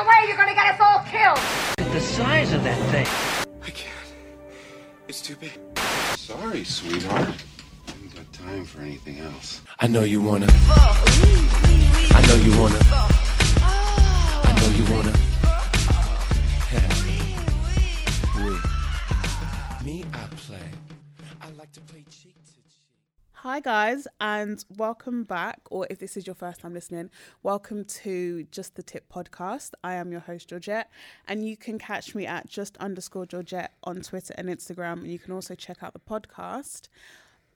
the way, you're gonna get us all killed! Look at The size of that thing. I can't. It's too big. Sorry, sweetheart. I haven't got time for anything else. I know you wanna. I know you wanna. I know you wanna. Me, I play. I like to play cheek to cheek. Hi, guys, and welcome back. Or if this is your first time listening, welcome to Just the Tip podcast. I am your host, Georgette, and you can catch me at just underscore Georgette on Twitter and Instagram. And you can also check out the podcast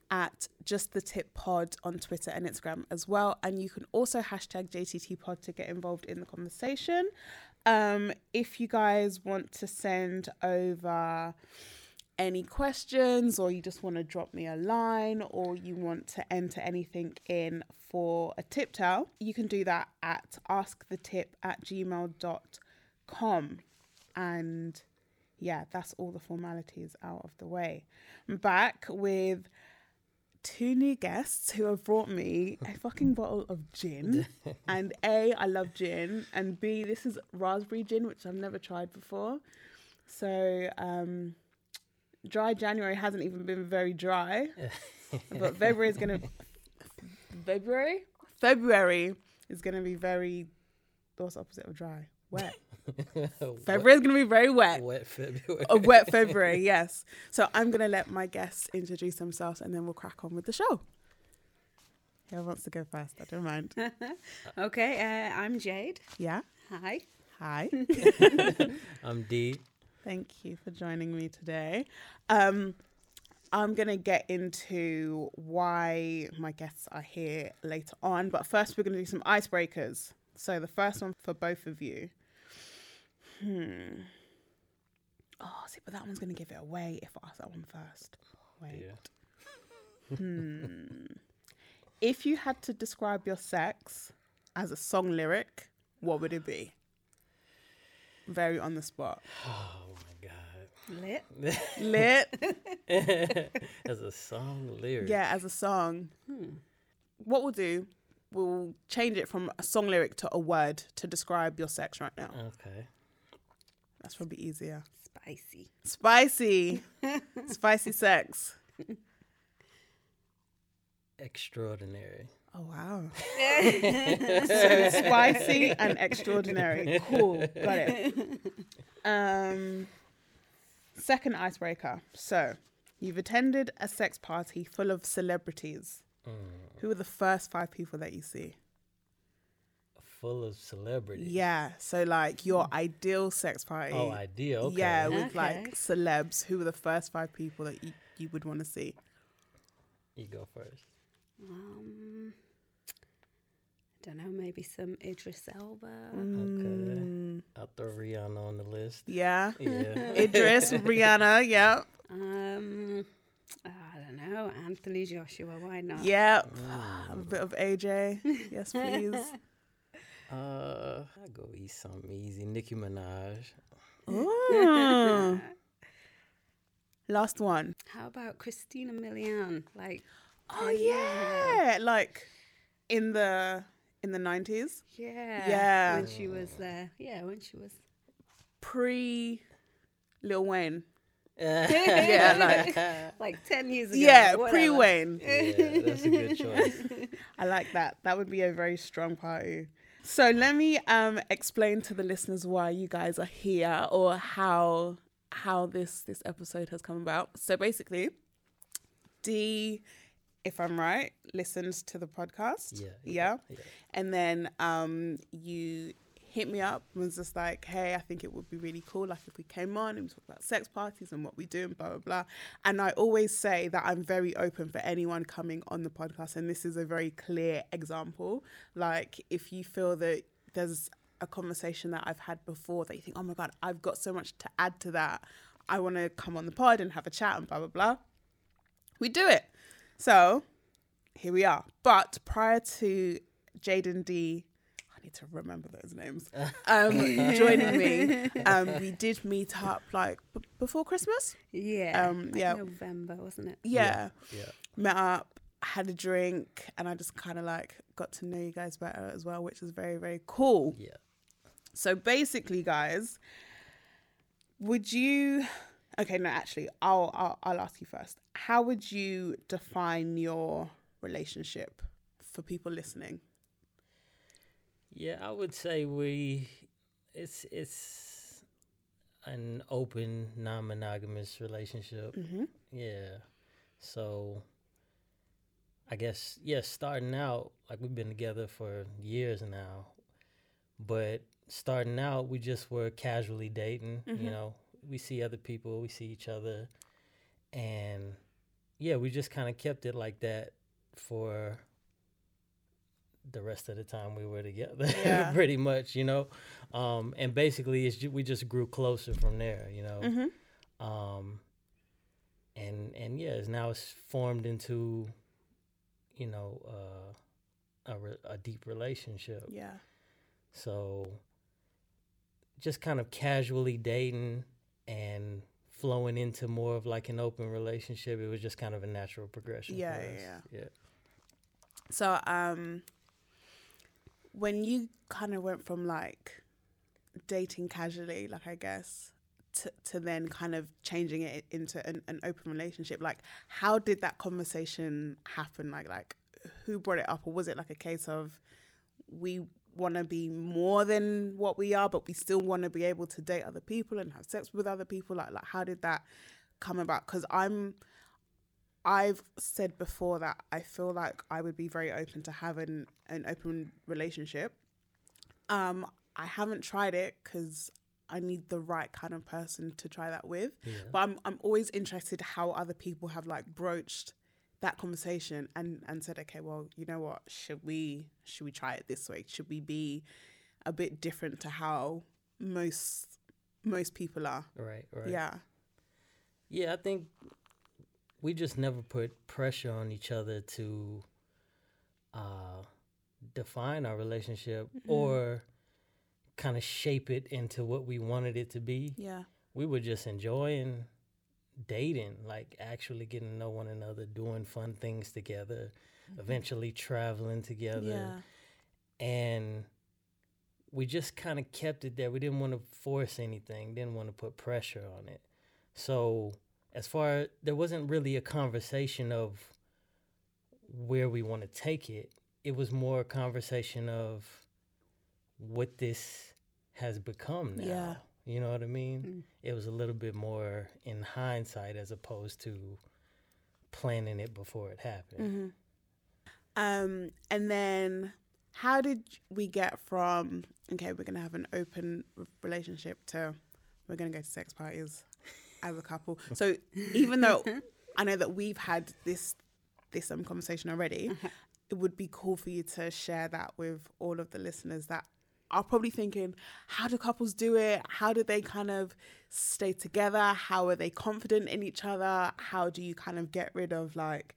at Just the Tip Pod on Twitter and Instagram as well. And you can also hashtag JTT Pod to get involved in the conversation. Um, if you guys want to send over any questions or you just want to drop me a line or you want to enter anything in for a tip towel, you can do that at askthetip at gmail.com. And yeah, that's all the formalities out of the way. I'm back with two new guests who have brought me a fucking bottle of gin. and A, I love gin. And B, this is raspberry gin, which I've never tried before. So, um, dry January hasn't even been very dry, but February is gonna February February is gonna be very what's the opposite of dry? Wet. February is gonna be very wet. Wet February. A wet February, yes. So I'm gonna let my guests introduce themselves, and then we'll crack on with the show. Who wants to go first? I don't mind. Okay, uh, I'm Jade. Yeah. Hi. Hi. I'm D. Thank you for joining me today. Um, I'm going to get into why my guests are here later on, but first we're going to do some icebreakers. So the first one for both of you. Hmm. Oh, see, but that one's going to give it away if I ask that one first. Wait. Yeah. Hmm. If you had to describe your sex as a song lyric, what would it be? Very on the spot. Oh my god. Lit. Lit. As a song lyric. Yeah, as a song. Hmm. What we'll do, we'll change it from a song lyric to a word to describe your sex right now. Okay. That's probably easier. Spicy. Spicy. Spicy sex. Extraordinary. Oh, wow. so spicy and extraordinary. Cool. Got it. Um, second icebreaker. So, you've attended a sex party full of celebrities. Who are the first five people that you see? Full of celebrities. Yeah. So like your ideal sex party. Oh, ideal. Okay. Yeah, with Okay. like celebs. Who are the first five people that you, you would want to see? You go first. Um, I don't know, maybe some Idris Elba. Mm, I'll throw Rihanna on the list. yeah. Yeah. Idris, Rihanna, yeah. Um, I don't know, Anthony Joshua. Why not? Yeah. A bit of AJ. Yes, please. uh, I'll go eat something easy. Nicki Minaj. Ooh. Last one. How about Christina Milian? Like, Oh yeah. Like in the in the nineties. yeah, Yeah. When she was there, yeah, when she was. Pre Lil Wayne. yeah, Yeah, like Like 10 years ago. Yeah, whatever. pre Wayne. that's a good choice. I like that. That would be a very strong party. So let me um explain to the listeners why you guys are here or how how this this episode has come about. So basically, D, if I'm right, listens to the podcast. Yeah, Yeah. yeah. And then um you hit me up and was just like, hey, I think it would be really cool, like if we came on and we talk about sex parties and what we do and blah blah blah. And I always say that I'm very open for anyone coming on the podcast, and this is a very clear example. Like if you feel that there's a conversation that I've had before that you think, oh my god, I've got so much to add to that. I want to come on the pod and have a chat and blah blah blah. We do it. So here we are. But prior to Jaden D, I need to remember those names. Um, joining me, um, we did meet up like b- before Christmas. Yeah. Um, like yeah. November, wasn't it? Yeah, Yeah. met up, had a drink, and I just kind of like got to know you guys better as well, which is very very cool. Yeah. So basically, guys, would you? Okay, no, actually, I'll, I'll I'll ask you first. How would you define your relationship for people listening? Yeah, I would say we it's it's an open, non-monogamous relationship. Mm-hmm. Yeah. So I guess yeah, starting out like we've been together for years now. But starting out we just were casually dating, Mhm. you know. We see other people, we see each other and yeah, we just kind of kept it like that for the rest of the time we were together Yeah. pretty much you know um and basically it's ju- we just grew closer from there you know Mm-hmm. um and and yeah it's now it's formed into you know uh a, re- a deep relationship Yeah. so just kind of casually dating and flowing into more of like an open relationship it was just kind of a natural progression Yeah, yeah. yeah So, um, when you kind of went from like dating casually, like I guess, to, to then kind of changing it into an, an open relationship, like how did that conversation happen? Like, like who brought it up, or was it like a case of we want to be more than what we are, but we still want to be able to date other people and have sex with other people? Like, like how did that come about? Because I'm I've said before that I feel like I would be very open to having an open relationship. Um, I haven't tried it because I need the right kind of person to try that with. Yeah. But I'm I'm always interested how other people have like broached that conversation and and said, okay, well, you know what? Should we should we try it this way? Should we be a bit different to how most most people are? right right Yeah. Yeah, I think we just never put pressure on each other to uh, define our relationship or kind of shape it into what we wanted it to be. Yeah. We were just enjoying dating, like actually getting to know one another, doing fun things together, mm-hmm. eventually traveling together Yeah. and we just kind of kept it there. We didn't want to force anything, didn't want to put pressure on it. So, as far there wasn't really a conversation of where we want to take it. It was more a conversation of what this has become now. Yeah. You know what I mean? Mm. It was a little bit more in hindsight as opposed to planning it before it happened. hmm Um, and then how did we get from okay, we're gonna have an open relationship to we're gonna go to sex parties as a couple? So even though I know that we've had this this um conversation already, it would be cool for you to share that with all of the listeners that are probably thinking, how do couples do it? How do they kind of stay together? How are they confident in each other? How do you kind of get rid of like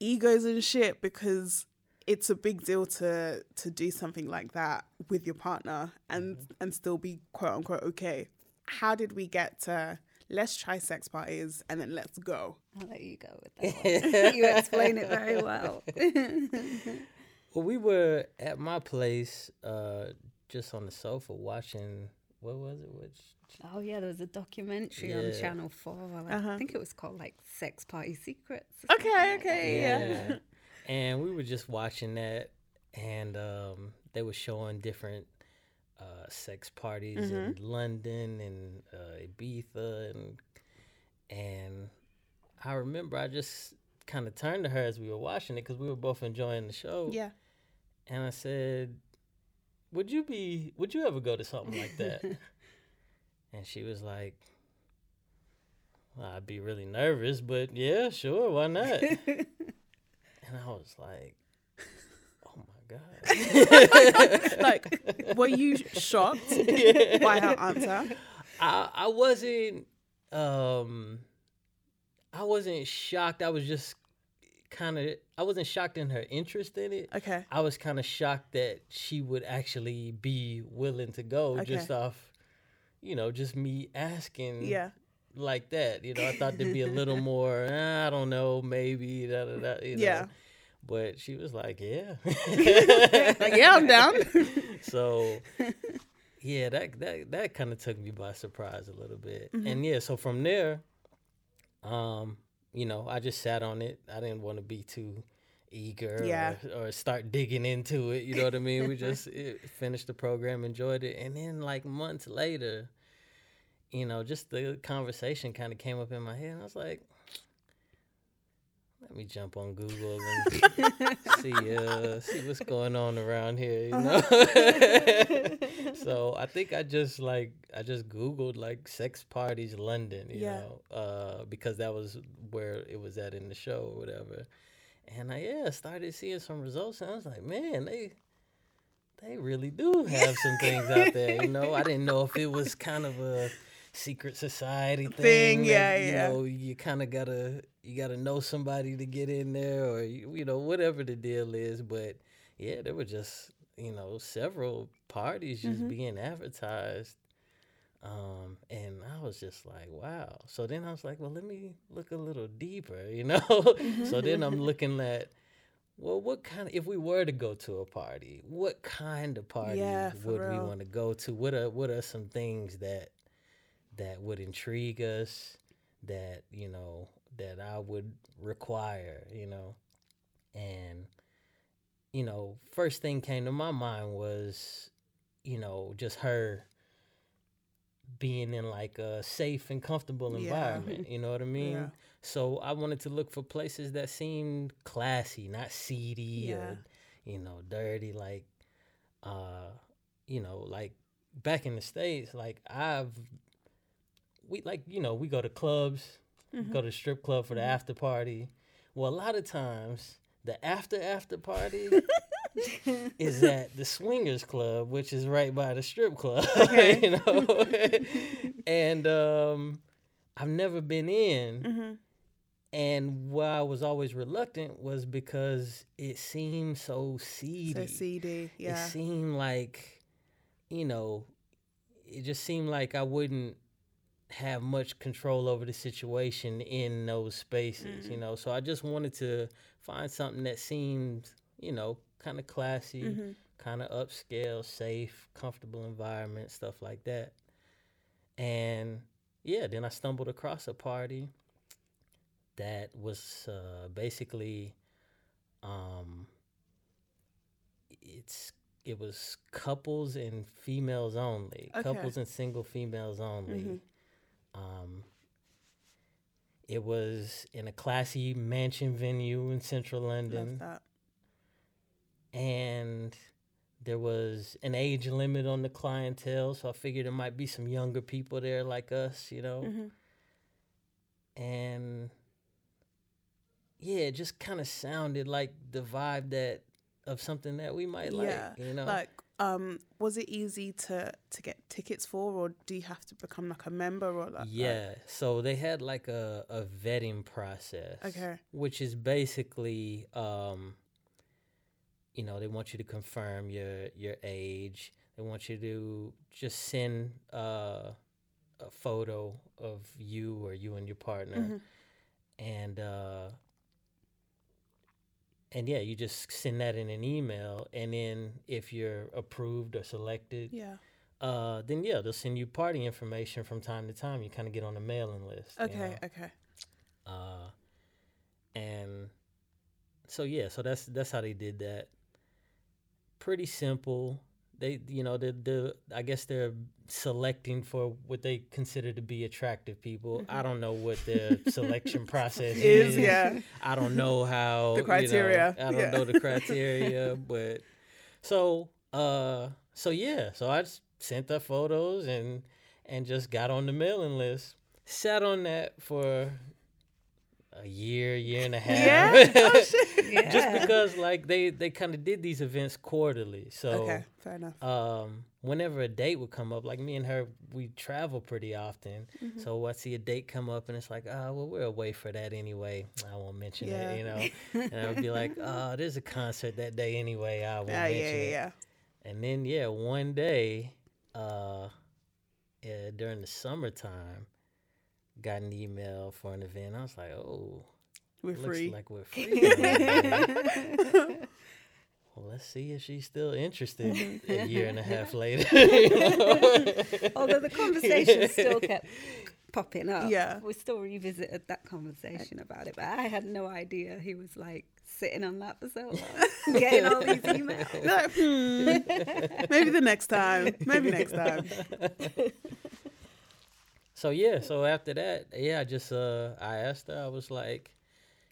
egos and shit? Because it's a big deal to to do something like that with your partner and and still be quote unquote okay. How did we get to let's try sex parties and then let's go? I'll let you go with that one. you explain it very well. Well, we were at my place, uh, just on the sofa watching. What was it? Which oh yeah, there was a documentary on Channel Four. I Uh-huh. think it was called like Sex Party Secrets. or something Okay, that. okay, yeah. and we were just watching that, and um, they were showing different uh, sex parties in London and uh, Ibiza, and and I remember I just kind of turned to her as we were watching it because we were both enjoying the show. Yeah. And I said, "Would you be? Would you ever go to something like that?" and she was like, well, "I'd be really nervous, but yeah, sure, why not?" and I was like, "Oh my god!" Like, were you shocked by her answer? I I wasn't um I wasn't shocked. I was just kind of I wasn't shocked in her interest in it. Okay. I was kind of shocked that she would actually be willing to go just off, you know, just me asking Yeah. like that. You know, I thought there'd be a little more, "Eh, I don't know, maybe, da, da, da, you know. Yeah. But she was like, yeah. Like, yeah, I'm down. so yeah, that that that kind of took me by surprise a little bit. Mm-hmm. And yeah, so from there, um, you know, I just sat on it. I didn't want to be too eager yeah. or, or, start digging into it. You know what I mean? We just it, finished the program, enjoyed it, and then like months later, you know, just the conversation kind of came up in my head. And I was like, let me jump on Google and see uh see what's going on around here, you know. so I think I just like I just Googled like sex parties London, you yeah. know, uh, because that was where it was at in the show or whatever. And I yeah started seeing some results, and I was like, man, they they really do have some things out there, you know. I didn't know if it was kind of a secret society thing. thing yeah, that, you yeah. know, you kind of gotta you gotta know somebody to get in there, or you, you know whatever the deal is. But yeah, there were just you know several parties just mm-hmm. being advertised. Um, and I was just like, wow. So then I was like, well, let me look a little deeper, you know? Mm-hmm. so then I'm looking at, well, what kind of, if we were to go to a party, what kind of party yeah, would real. we want to go to? What are, what are some things that that would intrigue us, that, you know, that I would require, you know. And, you know, first thing came to my mind was, you know, just her being in like a safe and comfortable environment. Yeah. You know what I mean? Yeah. So I wanted to look for places that seemed classy, not seedy yeah. or, you know, dirty. Like, uh, you know, like back in the States, like I've we like you know we go to clubs, mm-hmm. go to strip club for the mm-hmm. after party. Well, a lot of times the after after party is at the swingers club, which is right by the strip club. Okay. you know, and um, I've never been in. Mm-hmm. And why I was always reluctant was because it seemed so seedy. So seedy, yeah. It seemed like, you know, it just seemed like I wouldn't have much control over the situation in those spaces, mm-hmm. you know. So I just wanted to find something that seemed, you know, kind of classy, mm-hmm. kind of upscale, safe, comfortable environment, stuff like that. And yeah, then I stumbled across a party that was uh, basically um, it's it was couples and females only, okay. couples and single females only. Mm-hmm um, it was in a classy mansion venue in central London. And there was an age limit on the clientele, so I figured there might be some younger people there like us, you know. Mm-hmm. And yeah, it just kind of sounded like the vibe that of something that we might yeah, like, you know. Like um was it easy to to get tickets for or do you have to become like a member or like yeah so they had like a, a vetting process okay. which is basically um you know they want you to confirm your your age. They want you to just send uh, a photo of you or you and your partner. Mm-hmm. and uh and yeah, you just send that in an email, and then if you're approved or selected, yeah, uh, then yeah, they'll send you party information from time to time. You kind of get on the mailing list. Okay, you know? okay. Uh, and so yeah, so that's that's how they did that. Pretty simple they you know the the I guess they're selecting for what they consider to be attractive people. Mm-hmm. I don't know what their selection process is, is. Yeah, I don't know how the criteria. You know, I don't yeah. know the criteria, but so uh so yeah, so I just sent the photos and and just got on the mailing list. Sat on that for a year, year and a half. Yeah? Oh, yeah. Just because like they they kind of did these events quarterly. So Okay, fair enough. Um whenever a date would come up, like me and her we travel pretty often. Mm-hmm. So I see a date come up and it's like, "Oh, well we're away for that anyway. I won't mention yeah. it, you know." and I would be like, "Oh, there's a concert that day anyway. I won't uh, mention yeah, yeah, it." And then yeah, one day uh yeah, during the summertime, got an email for an event. I was like, oh, we're free. Like we're free. well, let's see if she's still interested a year and a half later. Although the conversation still kept popping up. Yeah. We still revisited that conversation about it, but I had no idea he was like sitting on that for so long, getting all these emails. Like, hmm, maybe the next time. Maybe next time. So yeah, so after that, yeah, I just uh I asked her, I was like,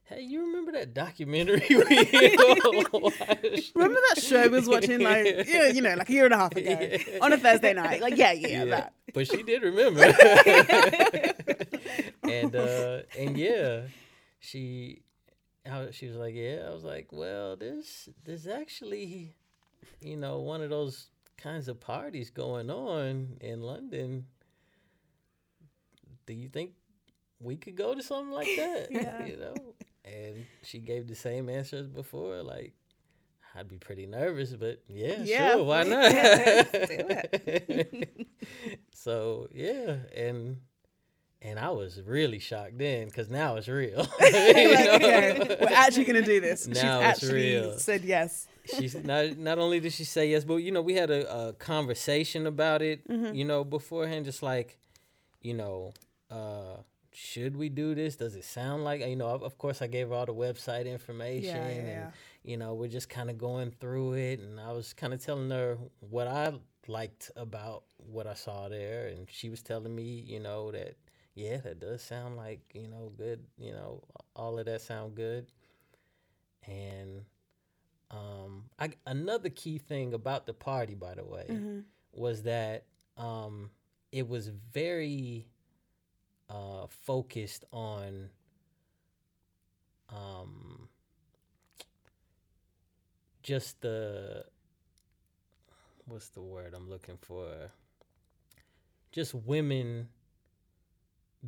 Hey, you remember that documentary we watched? Remember that show we was watching like yeah, you know, like a year and a half ago Yeah. on a Thursday night? Like yeah, yeah, that. But she did remember. and uh and yeah, she how she was like, Yeah, I was like, Well, there's there's actually you know, one of those kinds of parties going on in London. Do you think we could go to something like that? Yeah. You know? And she gave the same answer as before, like I'd be pretty nervous, but yeah, Yeah. sure, why not? so yeah, and and I was really shocked then because now it's real. You Like, okay, we're actually gonna do this. She's Now it's actually real. said yes. She's not not only did she say yes, but you know we had a, a conversation about it. Mm-hmm. You know beforehand, just like you know, uh, should we do this? Does it sound like you know? Of, course, I gave her all the website information, Yeah, yeah, and yeah. you know we're just kind of going through it, and I was kind of telling her what I liked about what I saw there, and she was telling me, you know, that yeah, that does sound like you know good. You know, all of that sound good, and um, I, another key thing about the party, by the way, Mm-hmm. was that um, it was very uh, focused on um, just the what's the word I'm looking for? Just women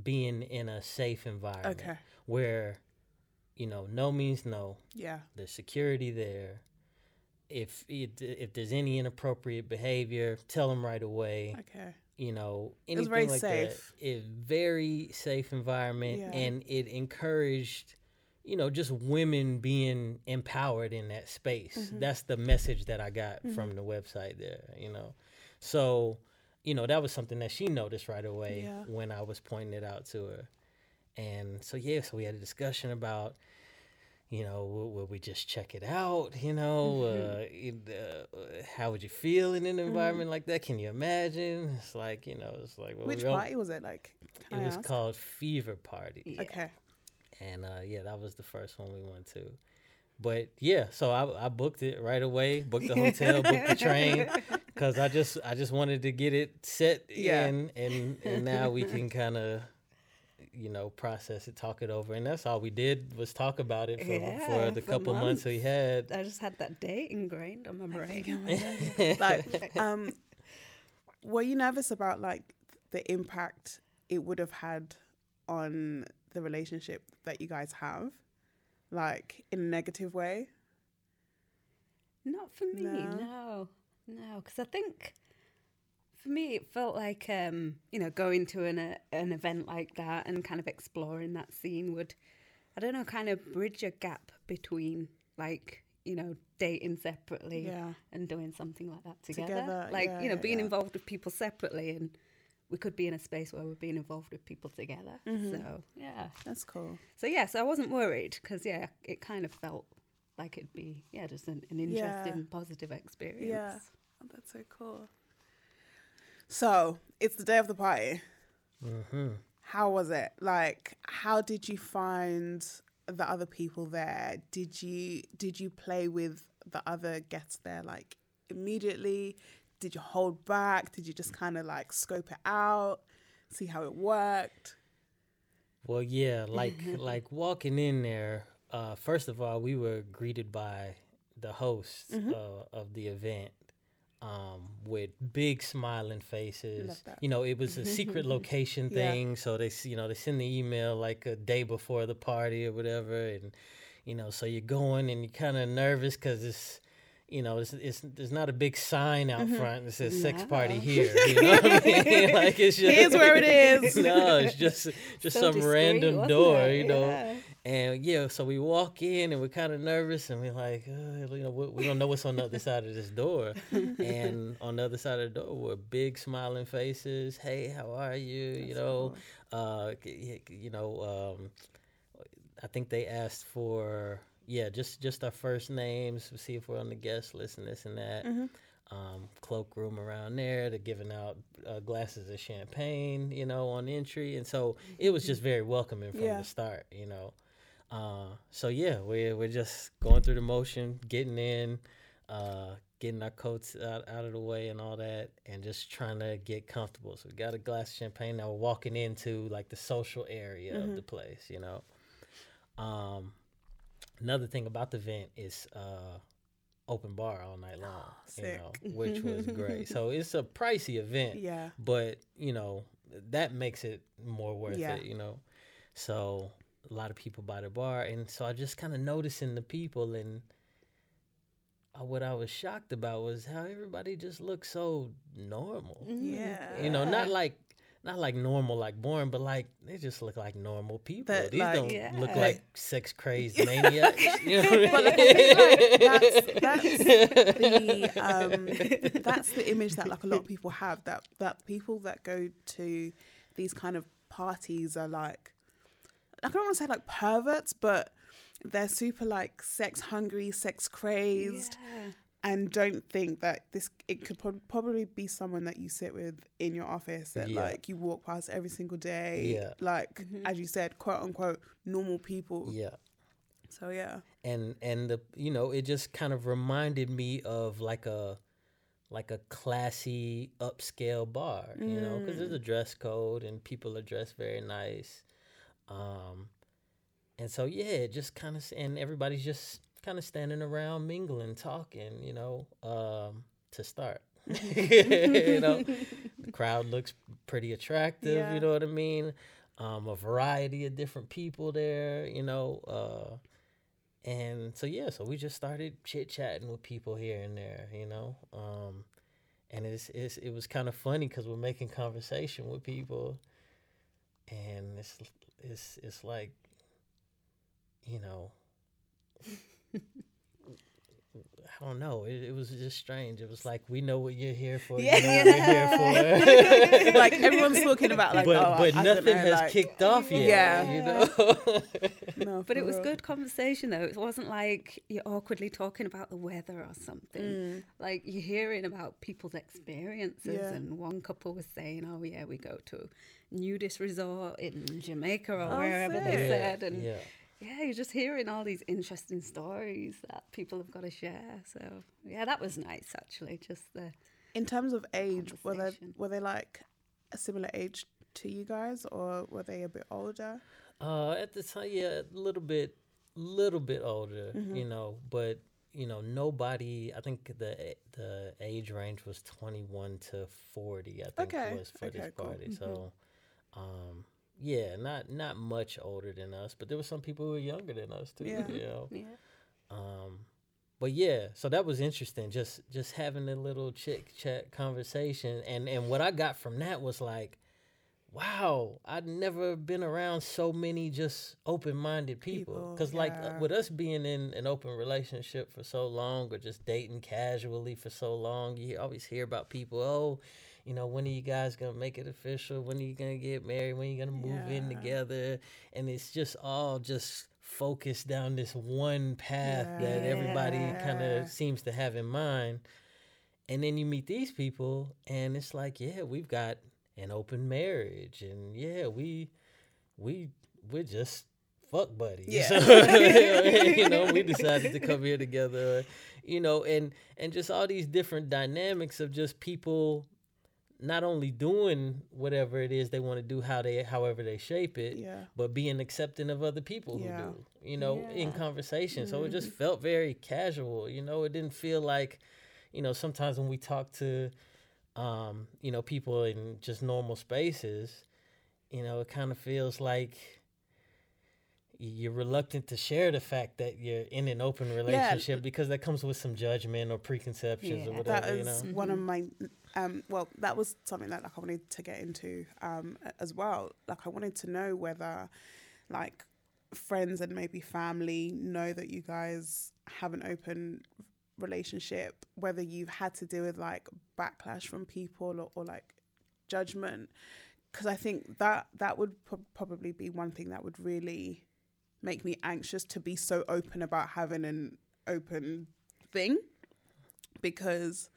being in a safe environment Okay. where you know no means no Yeah. there's security there. If it, if there's any inappropriate behavior, tell them right away. Okay. You know, anything very like safe. that. It very safe environment, Yeah. and it encouraged, you know, just women being empowered in that space. Mm-hmm. That's the message that I got from the website there. You know, so you know that was something that she noticed right away Yeah. when I was pointing it out to her. And so yeah, so we had a discussion about, you know, will, will we just check it out? You know, uh, it, uh, how would you feel in Mm-hmm. an environment like that? Can you imagine? It's like you know, it's like well, Which we party was it? Like, can It I was ask? called Fever Party, Okay. and uh, yeah, that was the first one we went to. But yeah, so I, I booked it right away. Booked the hotel, booked the train, because I just I just wanted to get it set Yeah. in, and and now we can kind of you know process it, talk it over, and that's all we did was talk about it for Yeah, for the for couple months we had. I just had that date ingrained on my brain. like um were you nervous about like the impact it would have had on the relationship that you guys have like in a negative way Not for me, No? no, no, because I think for me it felt like um, you know going to an an event like that and kind of exploring that scene would, I don't know, kind of bridge a gap between like you know dating separately Yeah. and doing something like that together. Together, like yeah, you know yeah, being involved with people separately and. We could be in a space where we're being involved with people together. Mm-hmm. So, yeah. that's cool So, yeah, so I wasn't worried because, yeah, it kind of felt like it'd be, yeah, just an, an interesting, positive experience. yeah oh, that's so cool so it's the day of the party. Hmm how was it? Like how did you find the other people there? Did you did you play with the other guests there like immediately? Did you hold back? Did you just kind of like scope it out see how it worked? Well, yeah, like like walking in there. Uh, first of all, we were greeted by the host Mm-hmm. uh, of the event um, with big smiling faces. You know, it was a secret location Yeah. thing, so they you know they send the email like a day before the party or whatever, and you know, so you're going and you're kind of nervous because it's. You know, it's, it's there's not a big sign out Mm-hmm. front that says "sex No. party here." You know what I mean? Like it's just Here's where it is. no, it's just just So some discreet, random door, it? you know. Yeah. And yeah, so we walk in and we're kind of nervous and we're like, uh, you know, we, we, don't know what's on the other side of this door. and on the other side of the door were big smiling faces. Hey, how are you? That's you know, cool. uh, you know, um, I think they asked for yeah, just just our first names. See if we're on the guest list and this and that. Mm-hmm. Um, cloakroom around there. They're giving out uh, glasses of champagne, you know, on entry, and so it was just very welcoming from yeah. the start, you know. Uh, so yeah, we're we're just going through the motion, getting in, uh, getting our coats out, out of the way and all that, and just trying to get comfortable. So we got a glass of champagne. Now we're walking into like the social area mm-hmm. of the place, you know. Um, another thing about the event is uh, open bar all night long, you know, which was great. So it's a pricey event, yeah, but you know that makes it more worth yeah. it, you know. So a lot of people by the bar, and so I just kind of noticing the people, and uh, what I was shocked about was how everybody just looked so normal. Yeah, you know, not like not like normal, like boring, but like they just look like normal people. That, These like, don't yeah. look like sex crazed maniacs. You know but like, that's, that's the um, that's the image that like a lot of people have that that people that go to these kind of parties are like I don't want to say like perverts, but they're super like sex hungry, sex crazed. Yeah and don't think that this it could pro- probably be someone that you sit with in your office that yeah. like you walk past every single day yeah like mm-hmm. as you said quote unquote normal people yeah so yeah and and the you know it just kind of reminded me of like a like a classy upscale bar mm. you know because there's a mm. dress code and people are dressed very nice um and so yeah just kind of and everybody's just kind of standing around mingling, talking, you know, um, to start. you know, the crowd looks pretty attractive, yeah. you know what I mean? Um, a variety of different people there, you know. Uh, and so, yeah, so we just started chit chatting with people here and there, you know. Um, and it's, it's, it was kind of funny because we're making conversation with people. And it's, it's, it's like, you know, I don't know. It, it, was just strange. It was like we know what you're here for. Yeah. You know what we're here for. like everyone's talking about like, but, oh, but I, nothing I has like, kicked off yet. Yeah, you know. no, but it was real. good conversation though. It wasn't like you're awkwardly talking about the weather or something. Mm. Like you're hearing about people's experiences. Yeah. And one couple was saying, "Oh yeah, we go to nudist resort in Jamaica or oh, wherever sick. they said," and. Yeah yeah, you're just hearing all these interesting stories that people have got to share. So yeah, that was nice actually. Just the in terms of age, were they were they like a similar age to you guys, or were they a bit older? Uh, at the time, yeah, a little bit, little bit older, mm-hmm. you know, but you know, nobody. I think the the age range was twenty one to forty. I think okay. was for okay, this party. Cool. So, mm-hmm. um, yeah, not not much older than us, but there were some people who were younger than us too. Yeah. You know? Yeah. Um, but yeah, so that was interesting. Just just having a little chit chat conversation, and and what I got from that was like, wow, I'd never been around so many just open minded people. Because yeah. like with us being in an open relationship for so long, or just dating casually for so long, you always hear about people. Oh you know, when are you guys gonna make it official? When are you gonna get married? When are you gonna move yeah. in together? And it's just all just focused down this one path yeah. that everybody kind of seems to have in mind. And then you meet these people, and it's like, yeah, we've got an open marriage, and yeah, we we we're just fuck buddies. Yeah. you know, we decided to come here together, you know, and and just all these different dynamics of just people not only doing whatever it is they want to do, how they however they shape it, yeah. but being accepting of other people yeah. who do, you know, yeah. in conversation. Mm-hmm. So it just mm-hmm. felt very casual, you know. It didn't feel like, you know, sometimes when we talk to, um, you know, people in just normal spaces, you know, it kind of feels like you're reluctant to share the fact that you're in an open relationship yeah. because that comes with some judgment or preconceptions yeah. or whatever. That is you know? one of my um, well, that was something that like I wanted to get into um, as well. Like I wanted to know whether, like, friends and maybe family know that you guys have an open relationship, whether you've had to deal with like backlash from people or, or like judgment, because I think that that would pro- probably be one thing that would really make me anxious to be so open about having an open thing because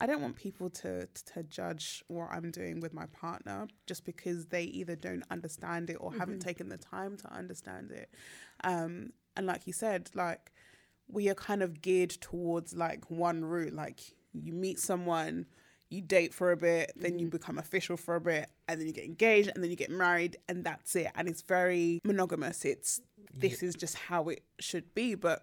I don't want people to to judge what I'm doing with my partner just because they either don't understand it or mm-hmm. haven't taken the time to understand it. Um, and like you said, like we are kind of geared towards like one route. Like you meet someone, you date for a bit, then mm-hmm. you become official for a bit, and then you get engaged, and then you get married, and that's it. And it's very monogamous. It's this yeah. is just how it should be. But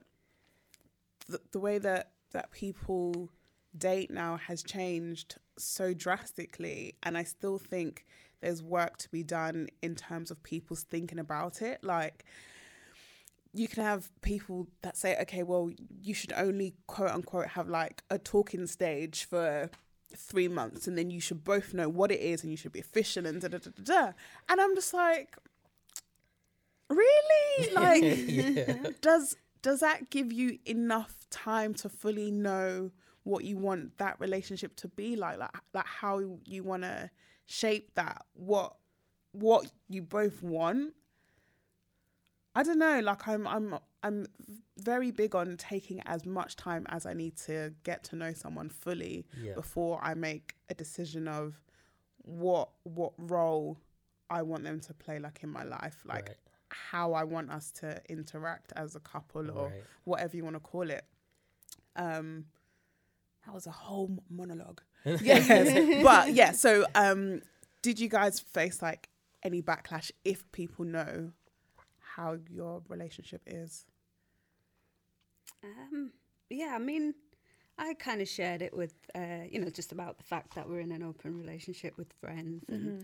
the, the way that that people date now has changed so drastically and i still think there's work to be done in terms of people's thinking about it like you can have people that say okay well you should only quote unquote have like a talking stage for three months and then you should both know what it is and you should be official and da da da da, da. and i'm just like really like yeah. does does that give you enough time to fully know what you want that relationship to be like like, like how you want to shape that what what you both want i don't know like i'm i'm i'm very big on taking as much time as i need to get to know someone fully yeah. before i make a decision of what what role i want them to play like in my life like right. how i want us to interact as a couple or right. whatever you want to call it um that was a whole monologue. yes. but yeah, so um did you guys face like any backlash if people know how your relationship is? Um yeah, I mean I kind of shared it with uh, you know, just about the fact that we're in an open relationship with friends and mm-hmm.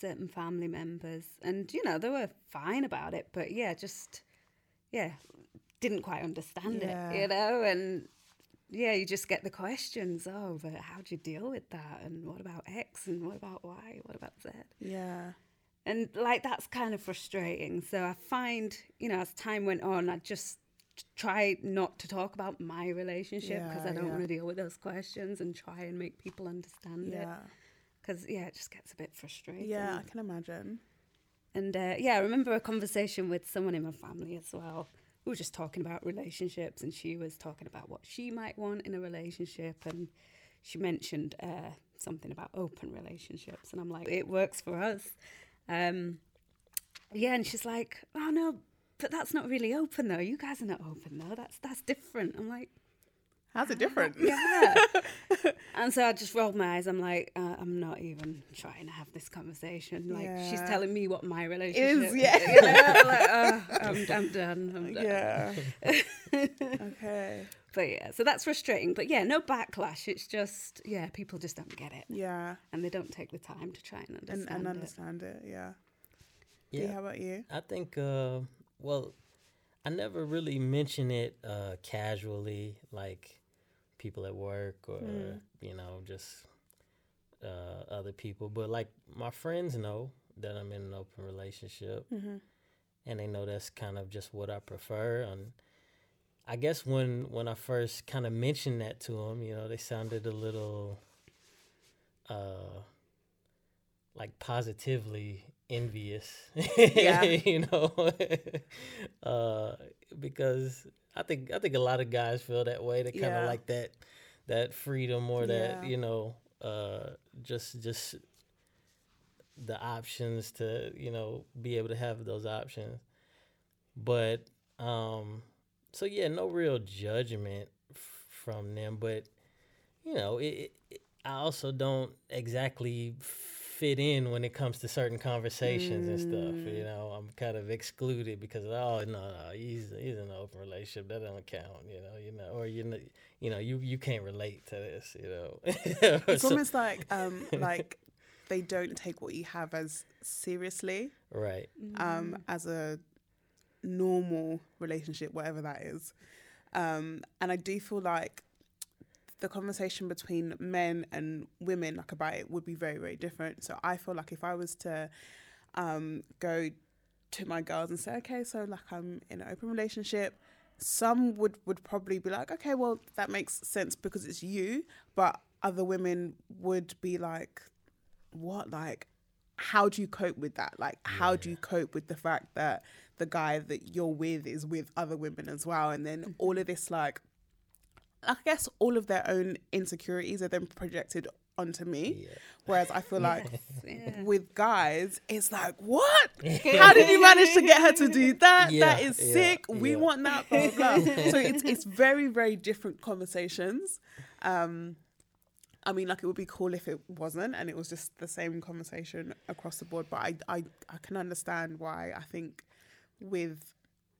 certain family members. And, you know, they were fine about it, but yeah, just yeah, didn't quite understand yeah. it, you know, and yeah, you just get the questions. Oh, but how do you deal with that? And what about X? And what about Y? What about Z? Yeah. And like that's kind of frustrating. So I find, you know, as time went on, I just try not to talk about my relationship because yeah, I don't yeah. want to deal with those questions and try and make people understand yeah. it. Because yeah, it just gets a bit frustrating. Yeah, I can imagine. And uh, yeah, I remember a conversation with someone in my family as well we were just talking about relationships, and she was talking about what she might want in a relationship, and she mentioned uh, something about open relationships, and I'm like, it works for us. Um, yeah, and she's like, oh no, but that's not really open though. You guys are not open though. That's that's different. I'm like, How's it different? Yeah. and so I just rolled my eyes. I'm like, uh, I'm not even trying to have this conversation. Like, yeah. she's telling me what my relationship is. Yeah. You know? like, oh, I'm, I'm done. I'm done. Yeah. okay. But yeah, so that's frustrating. But yeah, no backlash. It's just, yeah, people just don't get it. Yeah. And they don't take the time to try and understand and, and it. understand it. Yeah. Yeah. how about you? I think, uh, well, I never really mention it uh, casually, like people at work or mm. you know just uh, other people. But like my friends know that I'm in an open relationship, mm-hmm. and they know that's kind of just what I prefer. And I guess when when I first kind of mentioned that to them, you know, they sounded a little uh, like positively envious. Yeah. you know, uh, because I think I think a lot of guys feel that way. They kind of yeah. like that that freedom or that yeah. you know uh, just just the options to you know be able to have those options. But um, so yeah, no real judgment f- from them, but you know, it, it, I also don't exactly fit in when it comes to certain conversations mm. and stuff. You mm. know, I'm kind of excluded because oh no, no, he's he's in an open relationship that don't count. You know, you know, or you know, you know, you you can't relate to this. You know, it's so, almost like um like they don't take what you have as seriously, right? Um, mm. as a normal relationship, whatever that is. Um, and I do feel like the conversation between men and women like about it would be very very different so i feel like if i was to um, go to my girls and say, okay, so like I'm in an open relationship, some would would probably be like, okay, well that makes sense because it's you, but other women would be like, what, like. How do you cope with that? Like, how do you cope with the fact that the guy that you're with is with other women as well? And then all of this, like, I guess all of their own insecurities are then projected onto me. Whereas I feel like Yeah. with guys, it's like, what? How did you manage to get her to do that? Yeah, that is yeah, sick. We want that, blah, blah, blah. so it's, it's very, very different conversations. Um, I mean, like it would be cool if it wasn't and it was just the same conversation across the board. But I, I, I can understand why I think with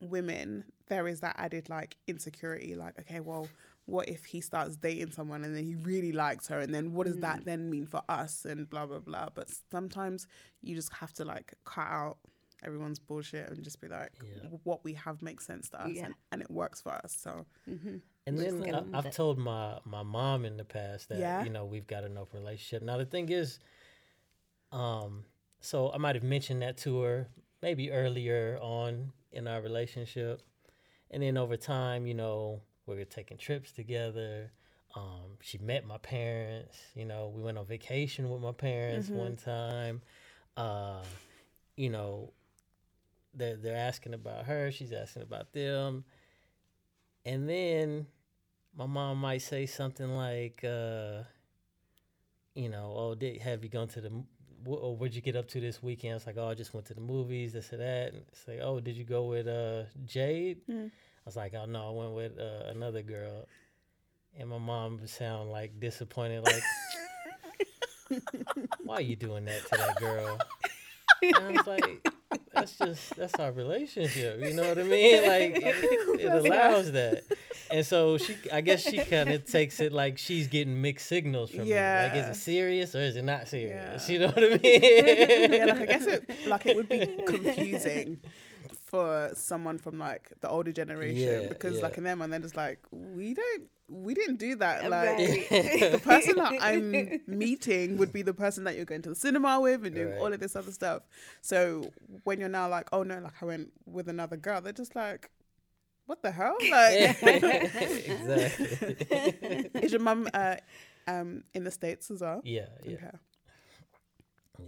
women, there is that added like insecurity. Like, okay, well, what if he starts dating someone and then he really likes her? And then what does that then mean for us? And blah, blah, blah. But sometimes you just have to like cut out everyone's bullshit and just be like, Yeah. what we have makes sense to us Yeah. and, and it works for us. So, And Just then get I, i've it. told my my mom in the past that Yeah? you know we've got an open relationship. Now the thing is, um, so I might have mentioned that to her maybe earlier on in our relationship, and then over time, you know, we were taking trips together. Um, she met my parents. You know, we went on vacation with my parents one time. Uh, you know, they're they're asking about her. She's asking about them. And then my mom might say something like, uh, you know, oh, did, have you gone to the, wh- or what'd you get up to this weekend? It's like, oh, I just went to the movies, this or that. And it's like, oh, did you go with uh, Jade? I was like, oh, no, I went with uh, another girl. And my mom sound like disappointed, like, why are you doing that to that girl? And I was like, that's just that's our relationship. You know what I mean? Like it, it allows that. And so she, I guess she kind of takes it like she's getting mixed signals from me. Like, is it serious or is it not serious? Yeah. You know what I mean? yeah, like I guess it like it would be confusing for someone from like the older generation Yeah, because yeah. like in them and they're just like we don't we didn't do that like Right. the person that I'm meeting would be the person that you're going to the cinema with and doing Right. all of this other stuff. So when you're now like, oh no, like I went with another girl, they're just like, what the hell? Like, exactly. is your mum uh, um, in the states as well? yeah, yeah, Okay.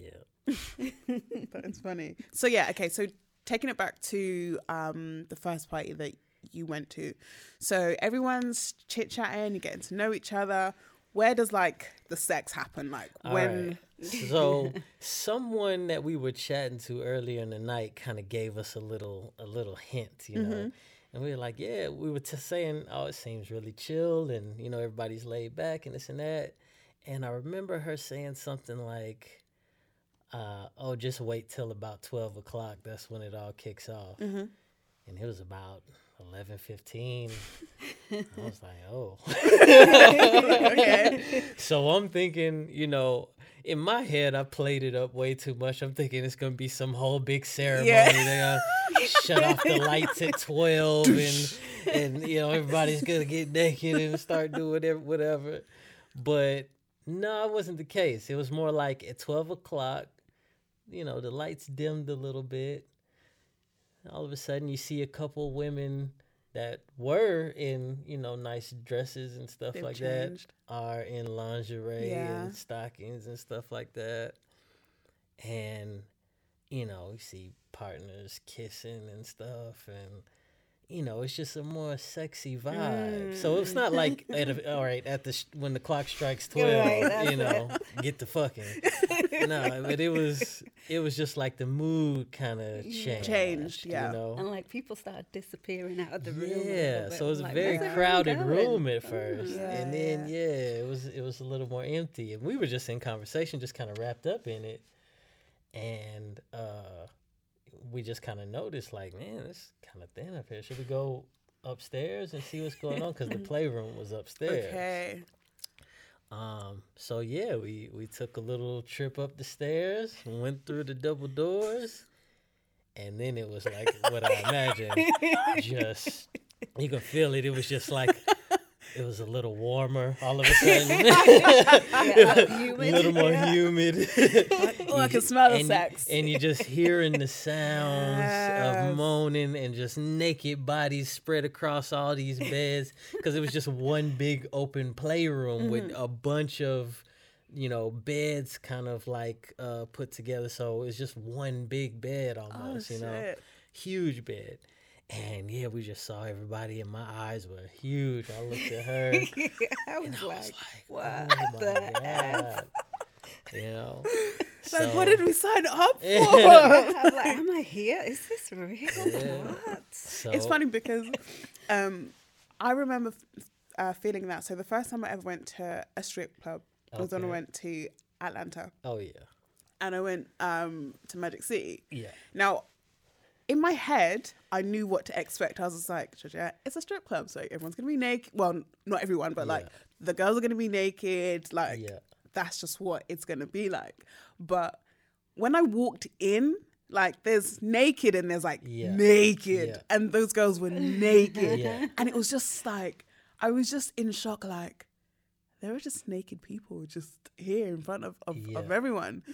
yeah. but it's funny. So yeah, okay. So taking it back to um, the first party that you went to, so everyone's chit chatting, you're getting to know each other. Where does like the sex happen? Like All when? right. So someone that we were chatting to earlier in the night kind of gave us a little a little hint, you know. And we were like, yeah, we were just saying, oh, it seems really chill and you know everybody's laid back and this and that. And I remember her saying something like, uh, "Oh, just wait till about twelve o'clock. That's when it all kicks off." And it was about eleven fifteen. I was like, "Oh." okay. So I'm thinking, you know, in my head, I played it up way too much. I'm thinking it's gonna be some whole big ceremony. Yeah. They're gonna shut off the lights at twelve, and and you know everybody's gonna get naked and start doing whatever, whatever. But no, it wasn't the case. It was more like at twelve o'clock, you know, the lights dimmed a little bit. All of a sudden, you see a couple women that were in, you know, nice dresses and stuff They've like changed. that are in lingerie Yeah. and stockings and stuff like that. And, you know, you see partners kissing and stuff and you know, it's just a more sexy vibe. So it's not mm. like at a, all right at the sh- when the clock strikes twelve, Right, you know, get the fucking. no, but it was it was just like the mood kind of mm, changed. Changed, yeah. You know? And like people started disappearing out of the room. Yeah, so it was a Like, very crowded room at mm, first, Yeah, and then yeah. it was it was a little more empty, and we were just in conversation, just kind of wrapped up in it, and uh, we just kind of noticed, like, man, it's kind of thin up here. Should we go upstairs and see what's going on? Because the playroom was upstairs. Okay. Um. So yeah, we we took a little trip up the stairs, went through the double doors, and then it was like what I imagine. just you can feel it. It was just like it was a little warmer all of a sudden. Yeah, a humid. little more Yeah. humid. Oh, I can smell the and, sex. And you just hearing the sounds Yes. of moaning and just naked bodies spread across all these beds because it was just one big open playroom with Mm-hmm. a bunch of you know beds kind of like uh put together so it's just one big bed oh almost you know huge bed and yeah we just saw everybody and my eyes were huge i looked at her I was and I like, was like, what oh the my god you know Like, what did we sign up for? I'm like, am I here? Is this real? Yeah. What? so, it's funny because um, I remember uh, feeling that. So the first time I ever went to a strip club was when I went to Atlanta, oh yeah and I went um, to Magic City. yeah Now, in my head, I knew what to expect. I was just like, Georgette, it's a strip club, so everyone's gonna be naked. Well, not everyone, but like the girls are gonna be naked. Like Yeah. that's just what it's gonna be like. But when I walked in, like there's naked and there's like Yeah. naked, Yeah. and those girls were naked, Yeah. and it was just like I was just in shock, like. There were just naked people just here in front of, of, of everyone.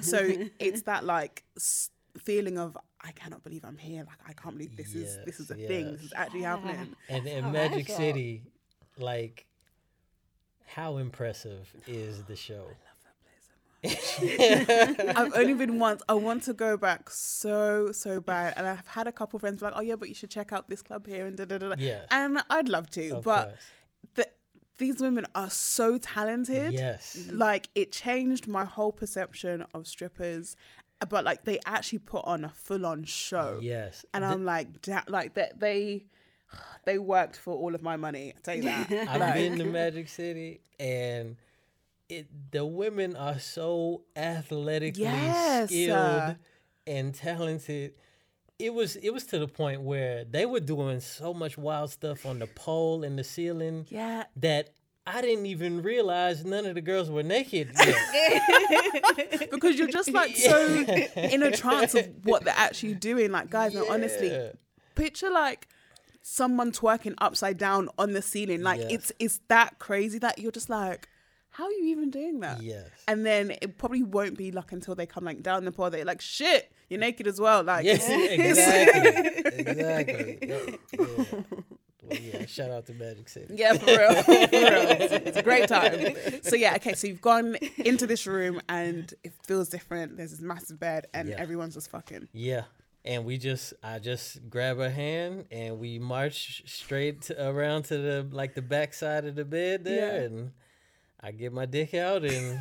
So it's that like s- feeling of I cannot believe I'm here. Like I can't believe this is this is a Yes, thing. This is actually happening. And in Magic felt. City, like, how impressive is the show? I've only been once. I want to go back so so bad, and I've had a couple friends be like, "Oh yeah, but you should check out this club here." And da da da. da." Yeah. and I'd love to, Of but course. the, these women are so talented. Yes. like it changed my whole perception of strippers. But like they actually put on a full on show. Yes. and Th- I'm like, da- like that they they worked for all of my money. I tell you that. I've Like, been to Magic City, and it the women are so athletically Yes, skilled uh, and talented. It was it was to the point where they were doing so much wild stuff on the pole and the ceiling yeah, that I didn't even realize none of the girls were naked. Because you're just like so in a trance of what they're actually doing. Like, guys, no, honestly, picture like someone twerking upside down on the ceiling. Like, Yes. it's it's that crazy that you're just like, how are you even doing that? Yes. And then it probably won't be like until they come like down the pole. They're like, shit, you're naked as well. Like, Yes, exactly. exactly. Yeah, yeah. Yeah, shout out to Magic City. Yeah, for real. for real. It's, it's a great time. So yeah, okay, so you've gone into this room and it feels different. There's this massive bed and Yeah. everyone's just fucking. Yeah. And we just, I just grab her hand and we march straight to, around to the like the back side of the bed there, Yeah. and I get my dick out and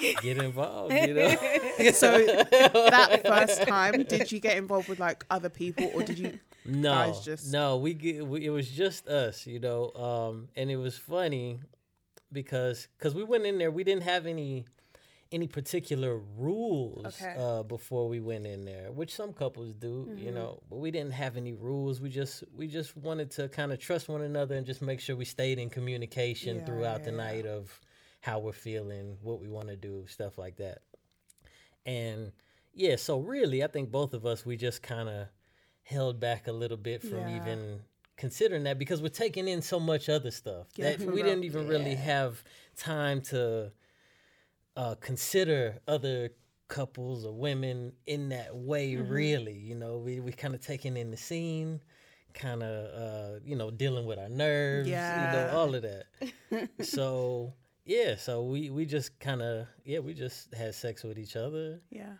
get involved. You know, So that first time, did you get involved with like other people or did you no, guys just- no, we, we it was just us. You know, um, and it was funny because because we went in there, we didn't have any any particular rules Okay. uh, before we went in there, which some couples do, Mm-hmm. you know. But we didn't have any rules. We just we just wanted to kind of trust one another and just make sure we stayed in communication Yeah, throughout the yeah, yeah. night of how we're feeling, what we want to do, stuff like that. And yeah, so really, I think both of us we just kind of held back a little bit from Yeah. even considering that because we're taking in so much other stuff Yeah, that we didn't even really have time to uh, consider other couples or women in that way Mm-hmm. really you know we, we kind of taking in the scene kind of uh, you know dealing with our nerves you know all of that so yeah so we we just kind of yeah we just had sex with each other Yeah.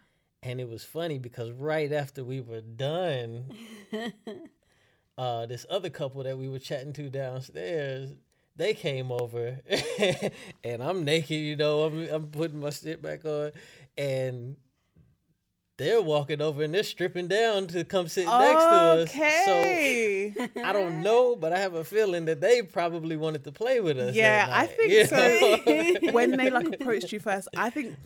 And it was funny because right after we were done, uh, this other couple that we were chatting to downstairs, they came over, and I'm naked, you know, I'm I'm putting my shit back on, and they're walking over and they're stripping down to come sit next to us. So I don't know, but I have a feeling that they probably wanted to play with us. yeah, I think you so. when they like approached you first, I think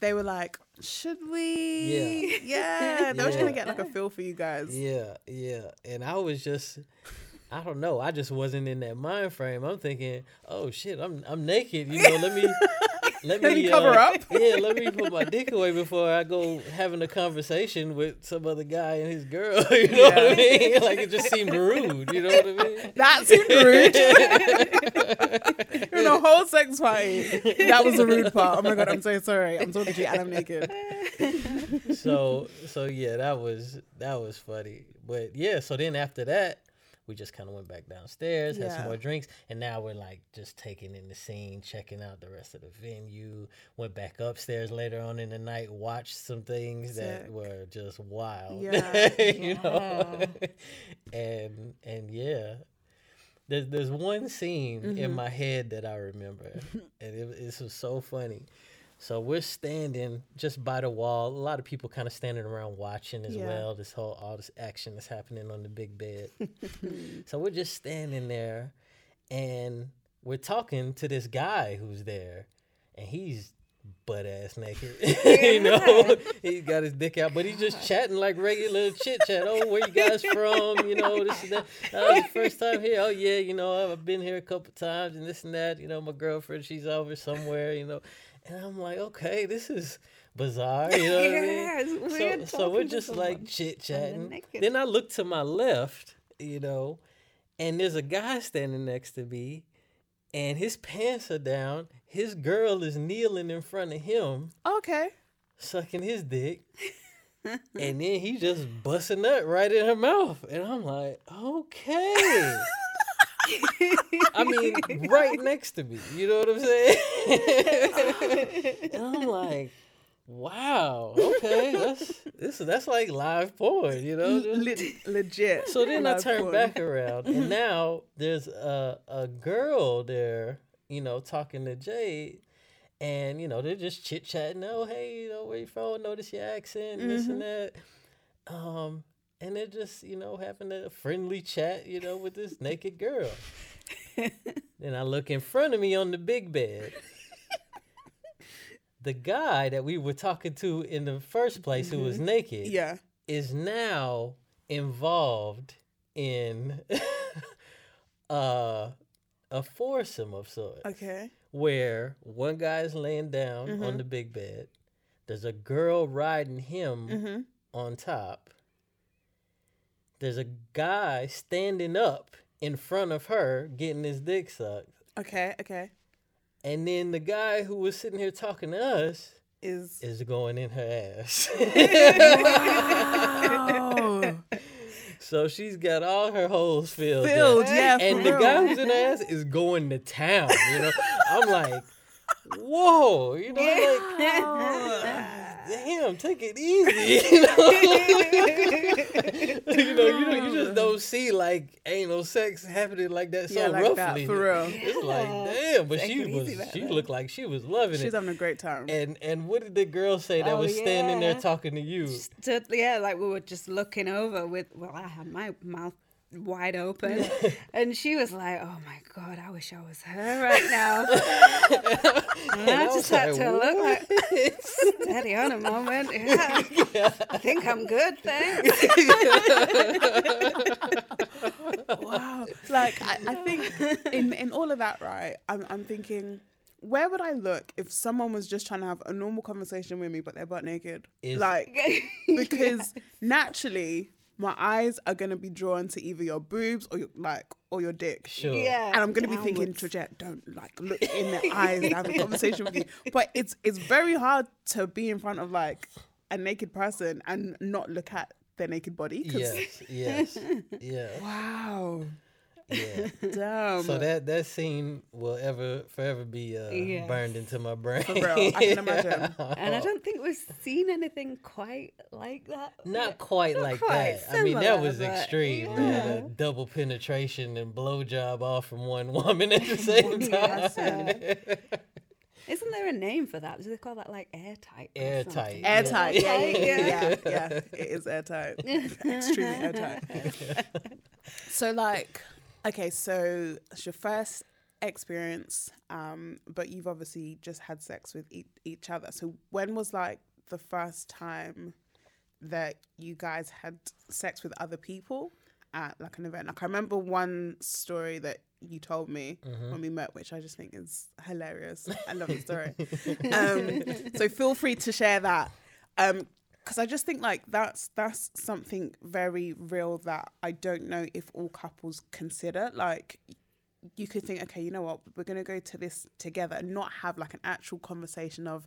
they were like, should we? Yeah. They were trying to get like a feel for you guys. Yeah, yeah. And I was just I don't know. I just wasn't in that mind frame. I'm thinking, oh shit, I'm I'm naked. You know, let me let me cover uh, up. Yeah, let me put my dick away before I go having a conversation with some other guy and his girl. You know what I mean? Like it just seemed rude. You know what I mean? That seemed rude. In a whole sex party. That was the rude part. Oh my god, I'm so sorry. I'm talking to you and I'm naked. so so yeah, that was that was funny. But yeah, so then after that, we just kind of went back downstairs, had some more drinks, and now we're like just taking in the scene, checking out the rest of the venue. Went back upstairs later on in the night, watched some things that were just wild. Yeah. you know, and and yeah. There's, there's one scene Mm-hmm. in my head that I remember, and it, this was so funny. So we're standing just by the wall. A lot of people kind of standing around watching as Yeah. well. This whole all this action that's happening on the big bed. so we're just standing there, and we're talking to this guy who's there, and he's butt ass naked. you know, he's got his dick out, but he's just chatting like regular chit chat. Oh, where you guys from? You know, this and that. Oh, your first time here? Oh yeah, you know, I've been here a couple times and this and that. You know, my girlfriend, she's over somewhere. You know, and I'm like, okay, this is bizarre. You know what I mean? So, so we're just like chit chatting. Then I look to my left, you know, and there's a guy standing next to me, and his pants are down. His girl is kneeling in front of him, Okay. sucking his dick. and then he just busts up right in her mouth. And I'm like, okay. I mean, right next to me. You know what I'm saying? and I'm like, wow, okay, that's this that's like live porn, you know? Le- legit. so then I turn porn. back around, and now there's a a girl there, you know, talking to Jade, and you know they're just chit chatting. Oh, hey, you know, where you from? Notice your accent, and this and that. Um, and they're just you know having a friendly chat, you know, with this naked girl. then I look in front of me on the big bed. The guy that we were talking to in the first place, who was naked, Yeah. is now involved in uh, a foursome of sorts Okay. where one guy's laying down on the big bed. There's a girl riding him Mm-hmm. on top. There's a guy standing up in front of her getting his dick sucked. Okay. Okay. And then the guy who was sitting here talking to us Is is going in her ass. oh, so she's got all her holes filled. up. filled. Yeah. and for the real. guy who's in her ass is going to town. You know, I'm like, whoa, you know, like, damn, take it easy. You know, you know, you you just don't see like ain't no sex happening like that so Yeah, like that, roughly. for real. It's like, damn, but Take she was, easy, she man. looked like she was loving She's it. She's having a great time. And and what did the girl say that Oh, was standing there talking to you? Stood, yeah, like we were just looking over with, well, I had my mouth wide open. and she was like, oh my God, I wish I was her right now. and I I just was had like, to look like, steady on a moment. Yeah, I think I'm good, thanks. wow. Like I, I think in in all of that, right? I'm I'm thinking, where would I look if someone was just trying to have a normal conversation with me, but they're butt naked? Is- like because naturally my eyes are gonna be drawn to either your boobs or your like or your dick. Sure. Yeah. And I'm gonna be thinking, downwards. Georgette, don't like look in their eyes and have a conversation with you. But it's it's very hard to be in front of like a naked person and not look at their naked body. Yes, yes, yeah, Wow. Yeah. Damn. So that that scene will ever forever be uh, Yes. burned into my brain. For real, I can imagine. And I don't think we've seen anything quite like that. Not quite Not like quite that. I mean, that was extreme, yeah. man. A double penetration and blowjob all from one woman at the same Yes, time. Isn't there a name for that? Do they call that like airtight? or Airtight. something? Airtight. Yeah, yeah, yeah, Yeah. yeah, yeah. It is airtight. Extremely airtight. so, like, okay, so it's your first experience, um, but you've obviously just had sex with e- each other. So, when was like the first time that you guys had sex with other people? at like an event. Like I remember one story that you told me Mm-hmm. when we met, which I just think is hilarious. I love the story. um, so feel free to share that. Um, because I just think like that's that's something very real that I don't know if all couples consider. Like you could think, okay, you know what, we're gonna go to this together and not have like an actual conversation of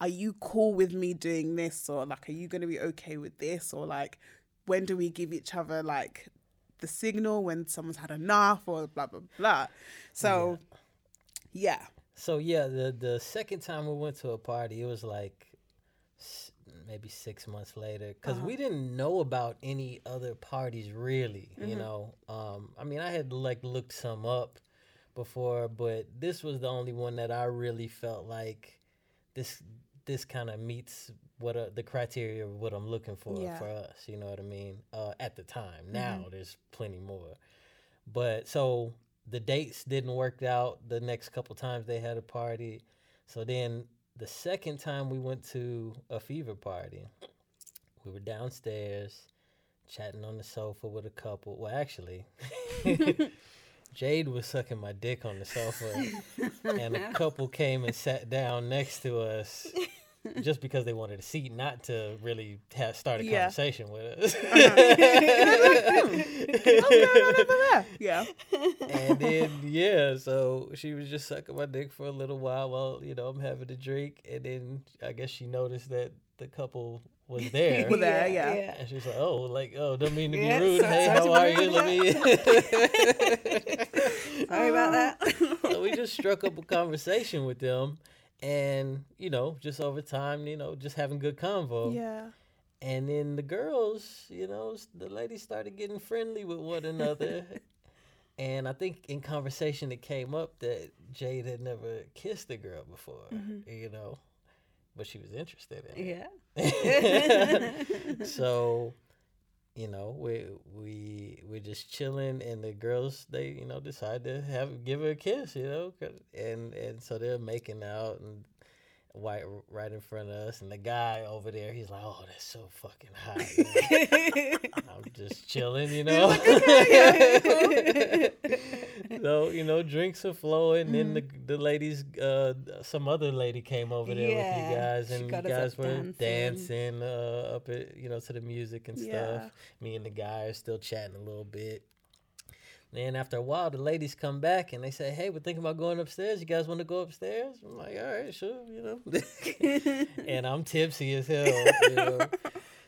are you cool with me doing this? Or like are you going to be okay with this? Or like when do we give each other like the signal when someone's had enough? Or blah blah blah. So yeah, So yeah, the the second time we went to a party, it was like maybe six months later because we didn't know about any other parties really. You know, um, I mean, I had like looked some up before, but this was the only one that I really felt like this this kind of meets what uh, the criteria of what I'm looking for Yeah. for us. You know what I mean? Uh, at the time, now there's plenty more. But so the dates didn't work out the next couple times they had a party. So then the second time we went to a fever party, we were downstairs chatting on the sofa with a couple. Well, actually, Jade was sucking my dick on the sofa, and a couple came and sat down next to us. Just because they wanted a seat, not to really have, start a Yeah. conversation with us. yeah and then yeah, so she was just sucking my dick for a little while while you know I'm having a drink, and then I guess she noticed that the couple was there. Well, there, yeah. And she was like, "Oh, like, oh, don't mean to be Yeah, rude. so- hey, sorry how are you? you Let me." Sorry about that. so we just struck up a conversation with them, and you know, just over time, you know, just having good convo. yeah And then the girls, you know, the ladies started getting friendly with one another. and I think in conversation it came up that Jade had never kissed a girl before, mm-hmm. you know, but she was interested in it. yeah. so, you know, we we we're just chilling, and the girls they you know decide to have give her a kiss, you know, and and so they're making out and. Right, right in front of us, and the guy over there, he's like, "Oh, that's so fucking hot." I'm just chilling, you know. so you know, drinks are flowing. Then the the ladies, uh, some other lady came over there with you guys, and you guys were dancing. dancing uh, up at you know to the music and Yeah. stuff. Me and the guy are still chatting a little bit. Then after a while, the ladies come back and they say, "Hey, we're thinking about going upstairs. You guys want to go upstairs?" I'm like, "All right, sure," you know. and I'm tipsy as hell. You know?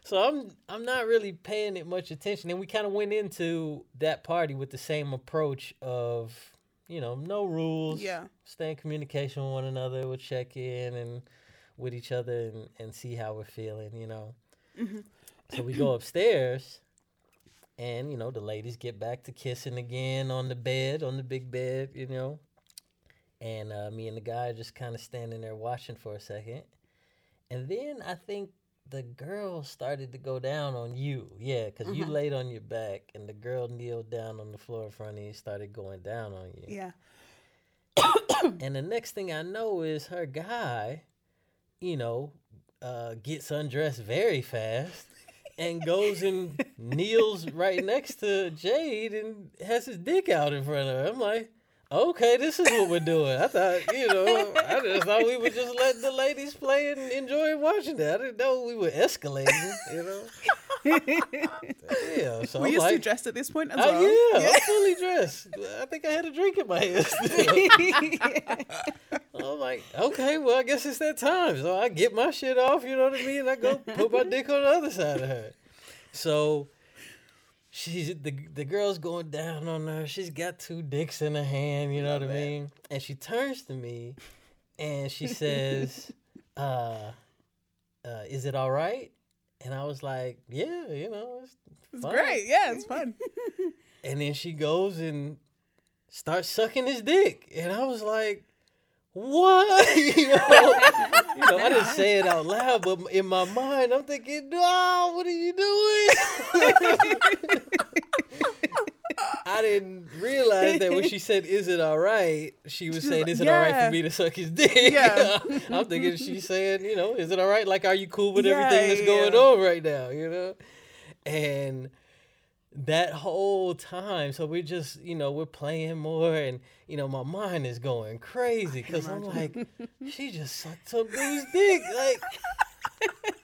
So I'm I'm not really paying it much attention. And we kind of went into that party with the same approach of, you know, no rules. Yeah. Stay in communication with one another. We'll check in and with each other and, and see how we're feeling, you know. Mm-hmm. So we go upstairs and, you know, the ladies get back to kissing again on the bed, on the big bed, you know. And uh, me and the guy are just kind of standing there watching for a second. And then I think the girl started to go down on you. Yeah, because you laid on your back and the girl kneeled down on the floor in front of you, started going down on you. yeah And the next thing I know is her guy, you know, uh, gets undressed very fast and goes and kneels right next to Jade and has his dick out in front of her. I'm like, okay, this is what we're doing. I thought, you know, I just thought we would just let the ladies play and enjoy watching that. I didn't know we were escalating, you know. Yeah, so were I'm you still dressed at this point as Oh well yeah, I'm fully dressed. I think I had a drink in my hand. I'm like, okay, well, I guess it's that time. So I get my shit off, you know what I mean? I go put my dick on the other side of her. So she's the the girl's going down on her. She's got two dicks in her hand, you know what I mean? And she turns to me and she says, uh, uh, is it all right? And I was like, yeah, you know, it's, it's great yeah it's fun And then she goes and starts sucking his dick. And I was like, what? you, know, you know, I didn't say it out loud, but in my mind, I'm thinking, no, what are you doing? I didn't realize that when she said, "Is it all right?" She was saying, "Is it all right for me to suck his dick?" Yeah. I'm thinking she's saying, "You know, is it all right? Like, are you cool with Yeah, everything that's yeah, going yeah. on right now?" You know, and that whole time. So we're just, you know, we're playing more, and you know, my mind is going crazy because I'm like, she just sucked some dude's dick, like.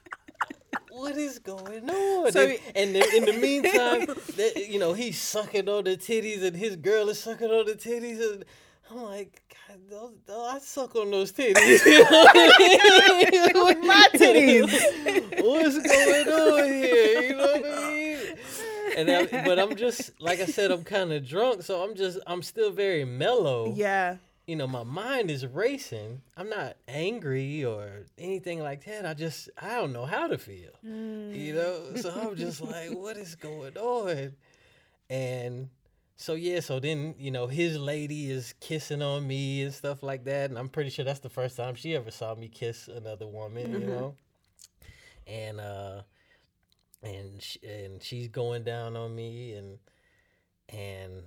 What is going on? So- and, and then in the meantime, that, you know, he's sucking on the titties, and his girl is sucking on the titties, and I'm like, God, those, those, I suck on those titties. You know what I mean? My titties. What's going on here? You know what I mean? And I, but I'm just like I said, I'm kind of drunk, so I'm just I'm still very mellow. Yeah. You know, my mind is racing. I'm not angry or anything like that. I just I don't know how to feel. You know, so I'm just like, what is going on? And so yeah, so then you know his lady is kissing on me and stuff like that, and I'm pretty sure that's the first time she ever saw me kiss another woman, you know. And uh, and sh- and she's going down on me, and and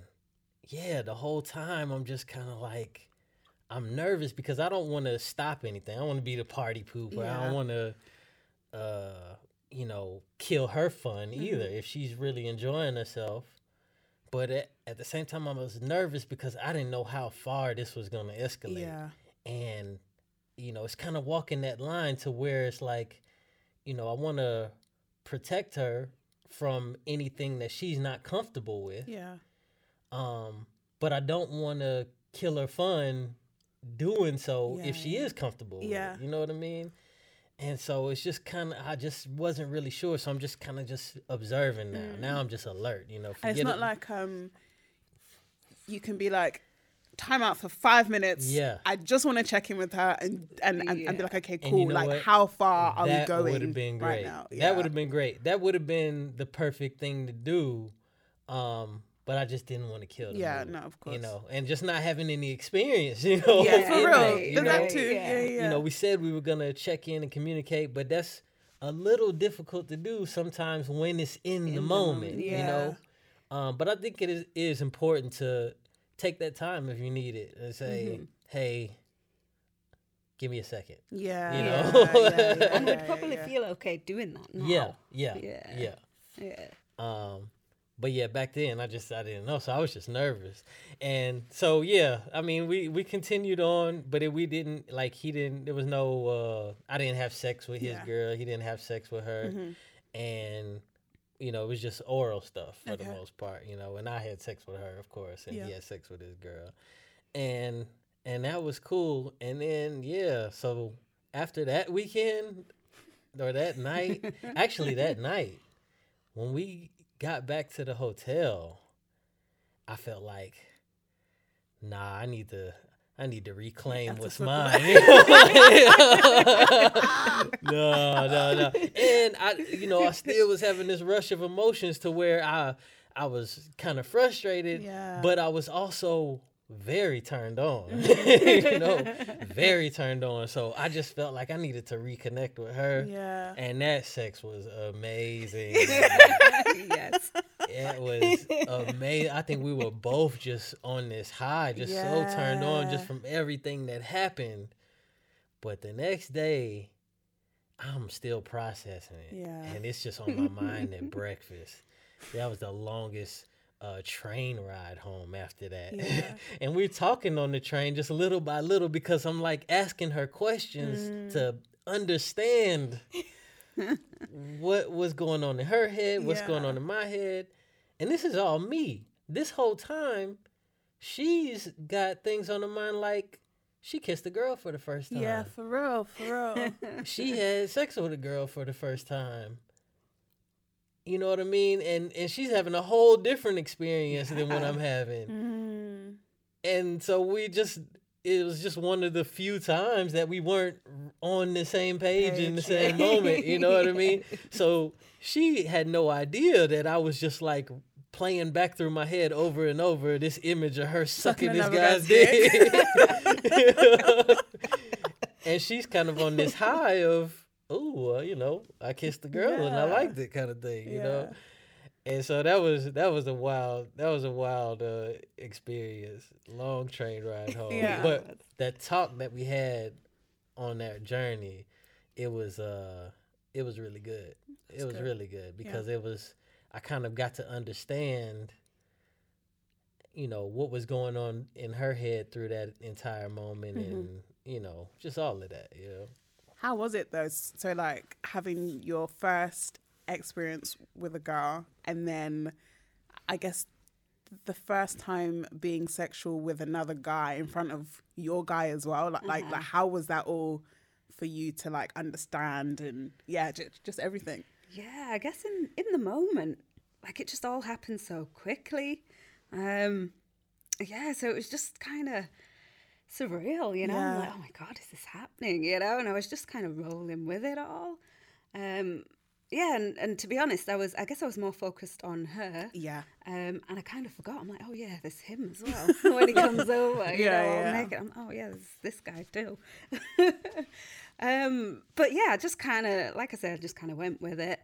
yeah, the whole time I'm just kind of like I'm nervous because I don't want to stop anything. I want to be the party pooper. I don't want to, uh, you know, kill her fun either if she's really enjoying herself. But at, at the same time, I was nervous because I didn't know how far this was going to escalate. Yeah. And, you know, it's kind of walking that line to where it's like, you know, I want to protect her from anything that she's not comfortable with. Yeah. Um, but I don't want to kill her fun doing so if she is comfortable. with it, Yeah. you know what I mean. And so it's just kind of I just wasn't really sure, so I'm just kind of just observing now. Now I'm just alert, you know. Mm. And it's not it- like um you can be like time out for five minutes. Yeah. I just want to check in with her and and, and, and be like, okay, cool. you know like what? how far are that we going That would have been right great. now? That would have been great. That would have been the perfect thing to do. Um, but I just didn't want to kill them. Yeah, no, of course. You know, and just not having any experience, you know. Yeah, for real. that, you know? that too. Yeah. Yeah, yeah. you know, we said we were gonna check in and communicate, but that's a little difficult to do sometimes when it's in, the moment, yeah. you know. Um, but I think it is, is important to take that time if you need it and say, Mm-hmm. "Hey, give me a second. yeah, you know? yeah, yeah, and would probably yeah. feel okay doing that now. Yeah, yeah, Yeah. yeah. Yeah. Um, but yeah, back then I just I didn't know, so I was just nervous, and so yeah, I mean we we continued on, but it, we didn't like he didn't. There was no uh, I didn't have sex with his Yeah. girl. He didn't have sex with her, and you know it was just oral stuff for the most part, you know. And I had sex with her, of course, and Yeah. he had sex with his girl, and and that was cool. And then yeah, so after that weekend or that night, actually that night when we got back to the hotel, I felt like, nah, I need to. I need to reclaim what's mine. no, no, no. And I, you know, I still was having this rush of emotions to where I, I was kind of frustrated, Yeah. but I was also very turned on. you know, very turned on. So I just felt like I needed to reconnect with her. Yeah. And that sex was amazing. yes. it was amazing. I think we were both just on this high, just so turned on just from everything that happened. But the next day, I'm still processing it. Yeah. And it's just on my mind at breakfast. That was the longest uh, train ride home after that. Yeah. and we're talking on the train just little by little because I'm like asking her questions Mm. to understand what was going on in her head, what's going on in my head. And this is all me. This whole time, she's got things on her mind like she kissed a girl for the first time. Yeah, for real, for real. she had sex with a girl for the first time. You know what I mean? And and she's having a whole different experience than what I'm having. mm. And so we just it was just one of the few times that we weren't on the same page in the same moment. You know what I mean? So she had no idea that I was just like playing back through my head over and over this image of her sucking, this guy's guy's dick. and she's kind of on this high of, oh, uh, you know, I kissed the girl and I Yeah. liked it kind of thing, you know. Yeah. And so that was that was a wild that was a wild uh, experience, long train ride home. Yeah. But that talk that we had on that journey, it was uh it was really good. it was good. really good because it was I kind of got to understand, you know, what was going on in her head through that entire moment, Mm-hmm. and you know, just all of that. You know. How was it though? So like having your first experience with a girl and then I guess the first time being sexual with another guy in front of your guy as well. Like like, like how was that all for you to like understand and yeah, just, just everything. Yeah, I guess in in the moment, like it just all happened so quickly. Um, yeah, so it was just kind of surreal, you know. Yeah. like, oh my god, is this happening? You know, and I was just kind of rolling with it all. Um, yeah, and, and to be honest, I was I guess I was more focused on her. Yeah. Um, and I kind of forgot. I'm like, oh yeah, there's him as well. when he comes over, you Yeah, know, yeah. naked. I'm, oh yeah, there's this guy too. um, but yeah, I just kind of, like I said, I just kind of went with it,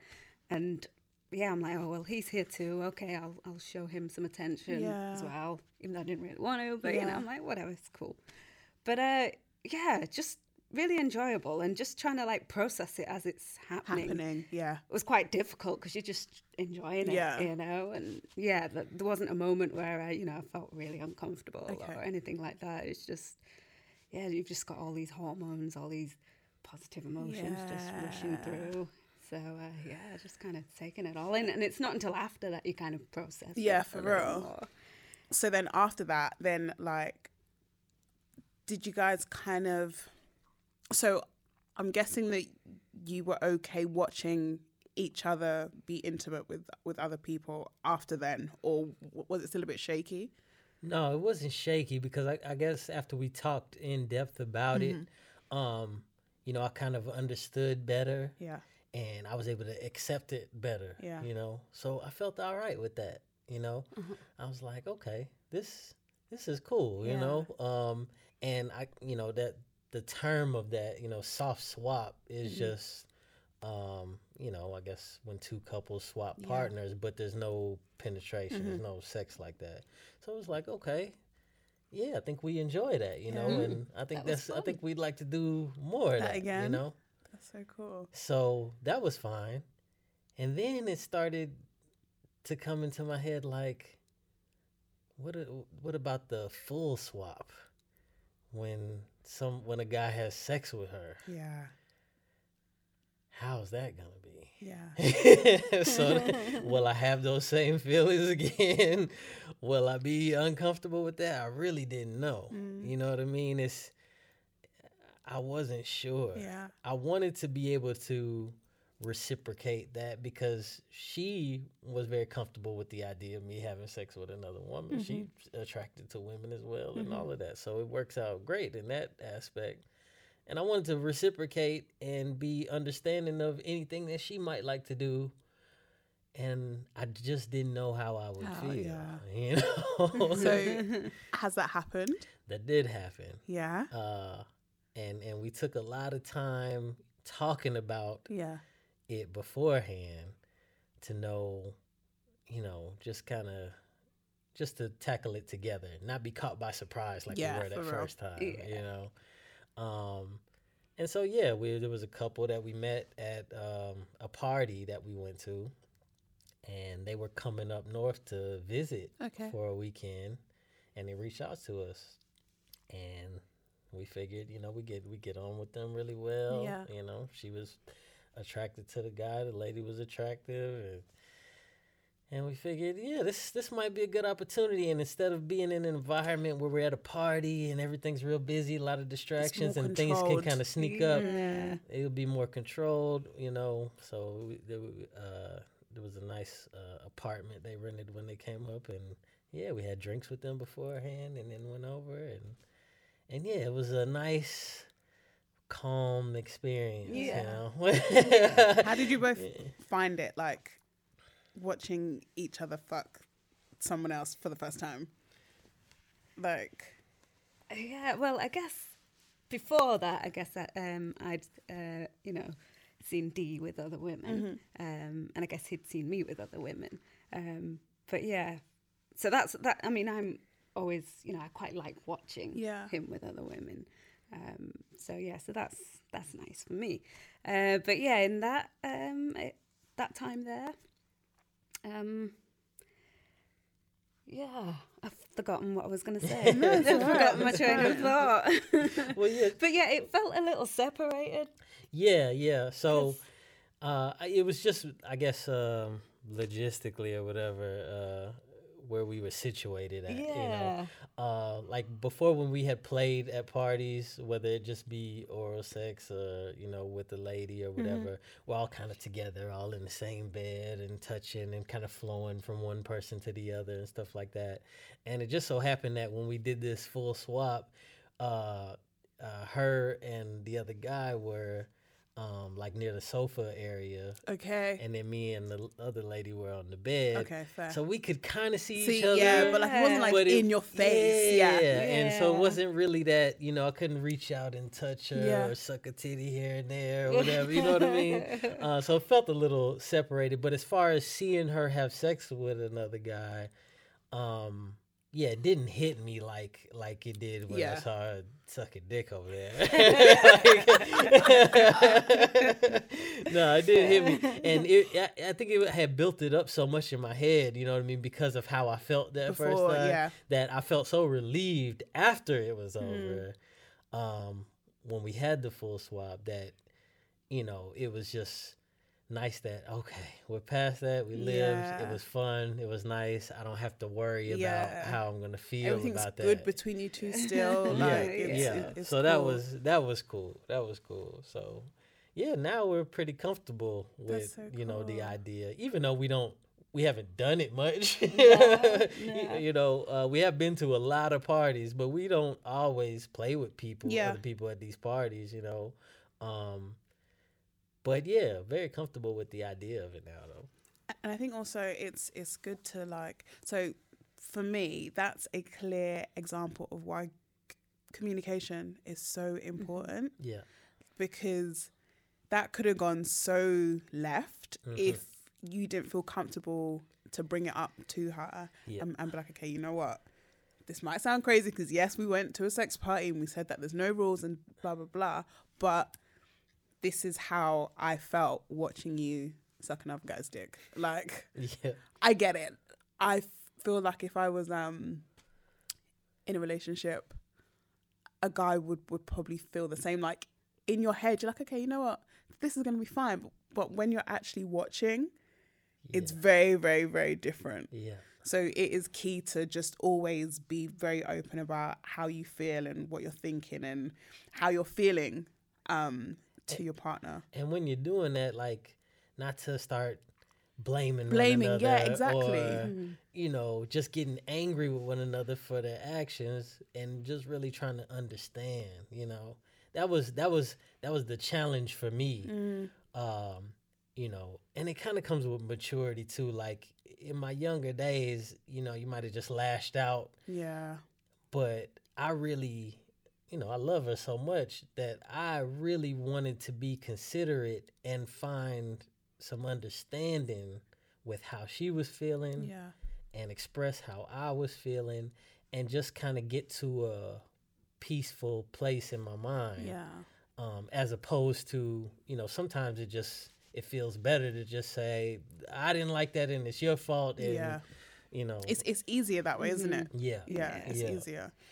and yeah, I'm like, oh well, he's here too. Okay, I'll I'll show him some attention as Yeah. well, even though I didn't really want to. But you know, I'm like, whatever, it's cool. But uh, yeah, just really enjoyable, and just trying to like process it as it's happening Happening. Yeah. it was quite difficult because you're just enjoying it, Yeah. you know. And yeah, th- there wasn't a moment where I, you know, I felt really uncomfortable Okay. or anything like that. It's just, yeah, you've just got all these hormones, all these positive emotions just rushing through. So uh, yeah, just kind of taking it all in, and it's not until after that you kind of process. Yeah, it for real. more. so then after that then like did you guys kind of so i'm guessing that you were okay watching each other be intimate with with other people after then or was it still a bit shaky No, it wasn't shaky because I, I guess after we talked in depth about it, um, you know, I kind of understood better yeah and I was able to accept it better. Yeah. You know, so I felt all right with that. You know, I was like, okay, this this is cool. You Yeah. know, um, and I, you know, that the term of that, you know, soft swap is mm-hmm. just, um, you know, I guess when two couples swap partners, but there's no penetration, there's mm-hmm. no sex like that. So it was like, okay. Yeah, I think we enjoy that, you know, mm-hmm. and I think That that's I think we'd like to do more of That that, you know. that's so cool So that was fine. And then it started to come into my head like what a- what about the full swap? When some when a guy has sex with her, yeah how's that gonna be? yeah so will I have those same feelings again? will I be uncomfortable with that? I really didn't know. Mm. You know what I mean? It's I wasn't sure. Yeah. I wanted to be able to reciprocate that because she was very comfortable with the idea of me having sex with another woman. She's attracted to women as well and all of that. So it works out great in that aspect. And I wanted to reciprocate and be understanding of anything that she might like to do. And I just didn't know how I would How- feel. yeah. You know? so has that happened that did happen. yeah Uh, and and we took a lot of time talking about yeah it beforehand to know, you know, just kind of just to tackle it together, not be caught by surprise like Yeah, we were that real. first time, Yeah. you know. Um, and so yeah, we there was a couple that we met at um, a party that we went to, and they were coming up north to visit Okay. for a weekend, and they reached out to us, and we figured, you know, we get we get on with them really well. Yeah. You know, she was attracted to the guy, the lady was attractive, and and we figured, yeah, this this might be a good opportunity. And instead of being in an environment where we're at a party and everything's real busy, a lot of distractions, and things can kind of sneak up, Yeah. it would be more controlled, you know. So we, there, uh, there was a nice uh, apartment they rented when they came up, and yeah, we had drinks with them beforehand, and then went over, and and yeah, it was a nice, calm experience. Yeah. You know? how did you both find it like watching each other fuck someone else for the first time like Yeah, well, I guess before that, I guess I, um, I'd uh, you know seen D with other women, um, and I guess he'd seen me with other women. Um, but yeah, so that's that. I mean, I'm always you know I quite like watching Yeah. him with other women. Um, so yeah, so that's that's nice for me. Uh, but yeah, in that um, it, that time there, Um, yeah, I've forgotten what I was going to say. I've forgotten my train of thought. Well, yeah, but yeah, it felt a little separated. yeah, yeah. So uh, it was just, I guess, um, logistically or whatever, uh, where we were situated at. You know, uh, like before when we had played at parties, whether it just be oral sex or you know with the lady or whatever, we're all kind of together, all in the same bed and touching and kind of flowing from one person to the other and stuff like that. And it just so happened that when we did this full swap, uh, uh, her and the other guy were um, like near the sofa area, Okay. and then me and the other lady were on the bed. Okay, fair. So we could kind of see, See, each other. yeah, but like it wasn't like it- in your face. Yeah. yeah. yeah, and so it wasn't really that you know I couldn't reach out and touch her Yeah. or suck a titty here and there or whatever. You know what I mean? Uh, so it felt a little separated. But as far as seeing her have sex with another guy, um, yeah, it didn't hit me like like it did when I saw her sucking dick over there. no, it didn't hit me, and it, I, I think it had built it up so much in my head. You know what I mean? Because of how I felt that first time, yeah. that I felt so relieved after it was Mm. over. Um, when we had the full swap, that you know, it was just nice that okay, we're past that. We lived. It was fun. It was nice. I don't have to worry Yeah. about how I'm gonna feel Everything's about that good between you two still. yeah, like, it's, yeah. it- it's so that was that was cool. That was cool. So yeah, now we're pretty comfortable with so you know the idea, even though we don't. We haven't done it much. You- no. You know, uh, we have been to a lot of parties, but we don't always play with people, Yeah. other people at these parties, you know. Um, but yeah, very comfortable with the idea of it now, though. and I think also it's it's good to like so for me that's a clear example of why c- communication is so important Yeah, because that could have gone so left Mhm. if you didn't feel comfortable to bring it up to her Yeah. and, and be like okay you know what this might sound crazy because yes we went to a sex party and we said that there's no rules and blah blah blah but this is how I felt watching you suck another guy's dick like yeah, I get it. I f- feel like if I was um in a relationship, a guy would would probably feel the same. Like in your head, you're like, okay, you know what, this is gonna be fine. But, but when you're actually watching, it's very, very, very different. yeah, So it is key to just always be very open about how you feel and what you're thinking and how you're feeling um to your partner. and when you're doing that, like, not to start blaming, Blaming, yeah, exactly. or, you know, just getting angry with one another for their actions, and just really trying to understand. You know, that was that was that was the challenge for me. Um, you know, and it kind of comes with maturity too. Like in my younger days, you know, you might have just lashed out Yeah. but I really, you know, I love her so much that I really wanted to be considerate and find some understanding with how she was feeling Yeah. and express how I was feeling and just kind of get to a peaceful place in my mind Yeah. um, as opposed to you know sometimes it just it feels better to just say I didn't like that and it's your fault and Yeah. you know It's it's easier that way, isn't it? yeah Yeah, it's Yeah. easier.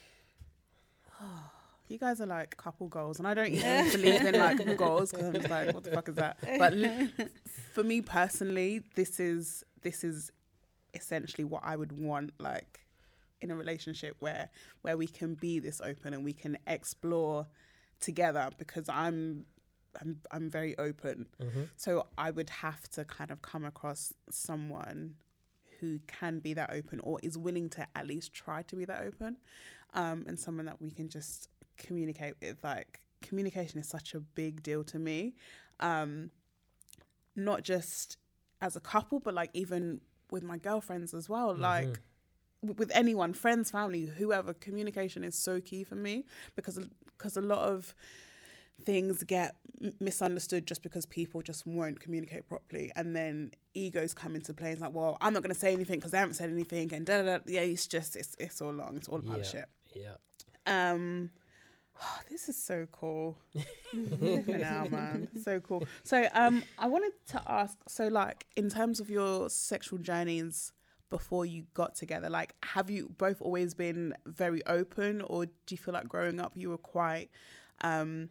You guys are like couple goals, and I don't even believe in like goals because I'm just like, what the fuck is that? But li- for me personally, this is this is essentially what I would want, like in a relationship where where we can be this open and we can explore together. Because I'm I'm I'm very open, so I would have to kind of come across someone who can be that open or is willing to at least try to be that open um, and someone that we can just communicate with like communication is such a big deal to me. Um, not just as a couple but like even with my girlfriends as well like with anyone friends family whoever communication is so key for me because because a lot of things get misunderstood just because people just won't communicate properly. And then egos come into play. It's like well i'm not going to say anything because they haven't said anything and da, da, da. yeah it's just it's, it's all long. It's all about yeah. shit. Yeah. Um Oh, this is so cool. now, man. So cool. So um I wanted to ask, so like in terms of your sexual journeys before you got together, like have you both always been very open or do you feel like growing up you were quite um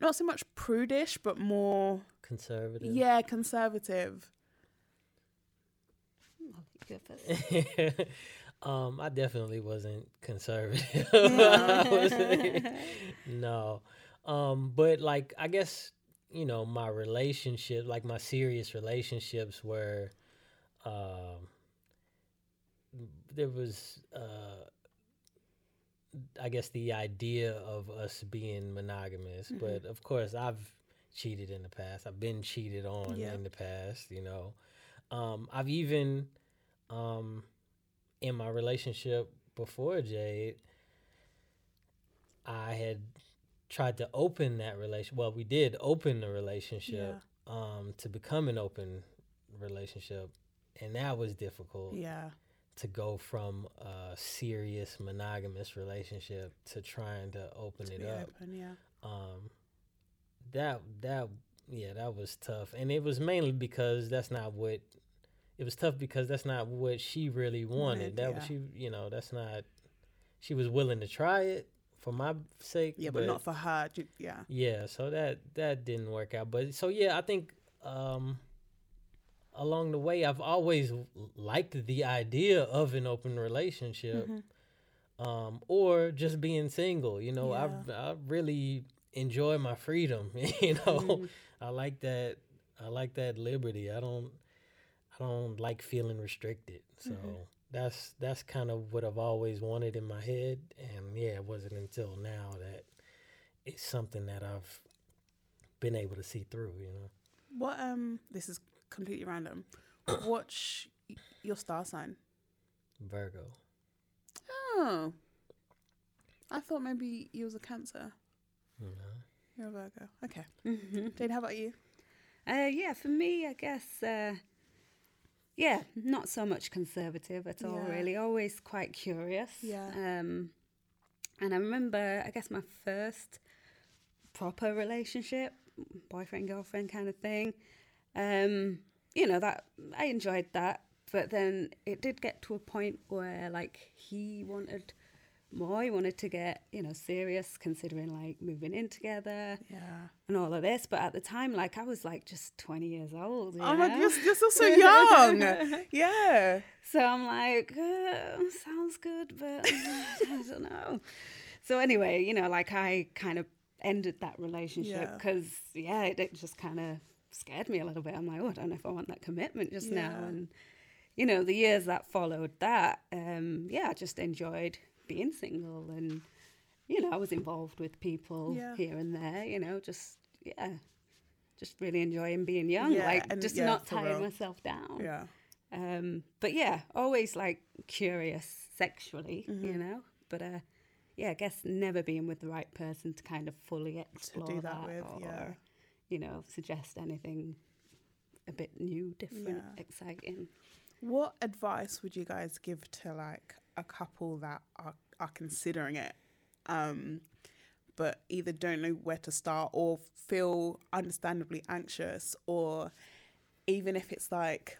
not so much prudish but more Conservative. yeah, conservative. I'll go first. um, I definitely wasn't conservative. Was- no. Um, but like I guess, you know, my relationship, like my serious relationships were um there was uh I guess the idea of us being monogamous, but of course I've cheated in the past. I've been cheated on Yeah. in the past, you know. Um, I've even um, in my relationship before Jade, I had tried to open that relation. Well, we did open the relationship um, to become an open relationship, and that was difficult Yeah. to go from a serious monogamous relationship to trying to open To it up open, yeah. um that that yeah that was tough and it was mainly because that's not what it was tough because that's not what she really wanted. That was she you know that's not she was willing to try it for my sake Yeah, but, not for her. Yeah. yeah so that that didn't work out. But so yeah i think um along the way i've always liked the idea of an open relationship um or just being single you know. I i really enjoy my freedom you know. I like that i like that liberty. I don't don't like feeling restricted so that's that's kind of what i've always wanted in my head and yeah it wasn't until now that it's something that i've been able to see through you know What um this is completely random. Watch your star sign? virgo Oh. I thought maybe you was a cancer. you know You're a Virgo. Okay. Jane, how about you? Uh, yeah, for me, I guess, uh, yeah, not so much conservative at all, Yeah. really. Always quite curious. Yeah. Um, and I remember, I guess, my first proper relationship, boyfriend, girlfriend kind of thing. Um, you know, that I enjoyed that. But then it did get to a point where, like, he wanted more. He wanted to get, you know, serious, considering, like, moving in together Yeah. and all of this. But at the time, like I was like just 20 years old. Oh my know? god, you're, you're still so young. yeah. So I'm like, uh, sounds good, but I don't know. So anyway, you know, like I kind of ended that relationship because yeah, it, it just kind of scared me a little bit. I'm like, oh, I don't know if I want that commitment just now. And you know, the years that followed that, um, yeah, I just enjoyed being single and you know, I was involved with people Yeah. here and there. You know, just yeah. Just really enjoying being young, Yeah, like just yeah, not tying real. myself down. Yeah. Um, but yeah, always like curious sexually, Mm-hmm. you know. But uh, yeah, I guess never being with the right person to kind of fully explore that that, with, or yeah. you know suggest anything a bit new, different, exciting. What advice would you guys give to like a couple that are, are considering it, um, but either don't know where to start or feel understandably anxious, or even if it's like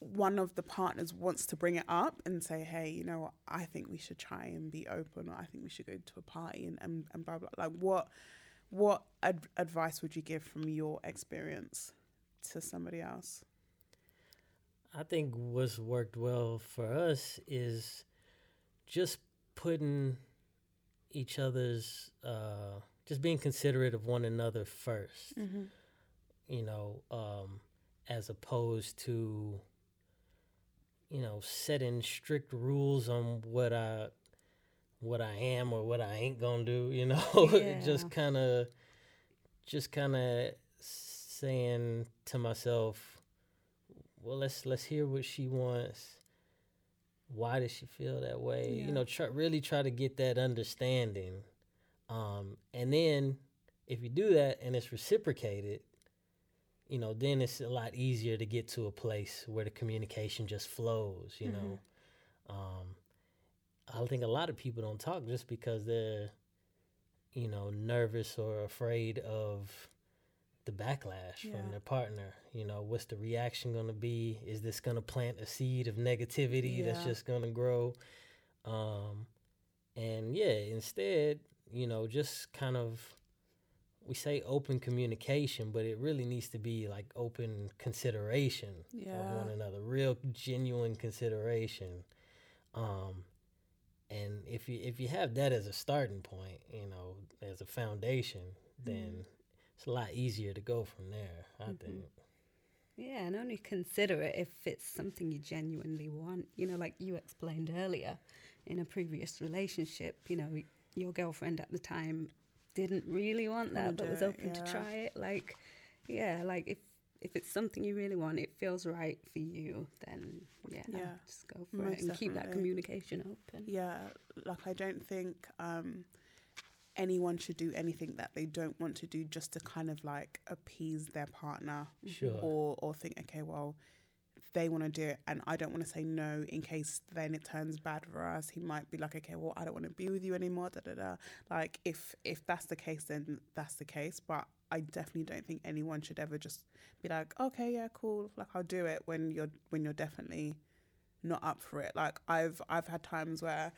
one of the partners wants to bring it up and say, hey, you know what, I think we should try and be open, or I think we should go to a party and, and, and blah, blah. Like, what, what ad- advice would you give from your experience to somebody else? I think what's worked well for us is just putting each other's, uh, just being considerate of one another 1st You know, um, as opposed to, you know, setting strict rules on what I, what I am or what I ain't gonna do. You know, Yeah. just kind of, just kind of saying to myself, well let's let's hear what she wants why does she feel that way? Yeah. you know try, really try to get that understanding um and then if you do that and it's reciprocated you know then it's a lot easier to get to a place where the communication just flows you know? Um I think a lot of people don't talk just because they're, you know, nervous or afraid of the backlash Yeah. from their partner. You know, what's the reaction going to be? Is this going to plant a seed of negativity that's just going to grow? Um, and yeah, instead, you know, just kind of we say open communication, but it really needs to be like open consideration of one another, real genuine consideration. Um, and if you if you have that as a starting point, you know, as a foundation, then it's a lot easier to go from there. I think. Yeah, and only consider it if it's something you genuinely want. You know, like you explained earlier in a previous relationship, you know, your girlfriend at the time didn't really want that, but do was it, open to try it. Like, yeah, like if if it's something you really want, it feels right for you, then yeah, Yeah, just go for most it and keep that communication open. Yeah, like I don't think um, anyone should do anything that they don't want to do just to kind of like appease their partner Sure. or or think okay well they want to do it and I don't want to say no in case then it turns bad for us. He might be like okay well I don't want to be with you anymore da da da. Like if if that's the case then that's the case. But I definitely don't think anyone should ever just be like okay yeah cool like I'll do it when you're when you're definitely not up for it. Like I've I've had times where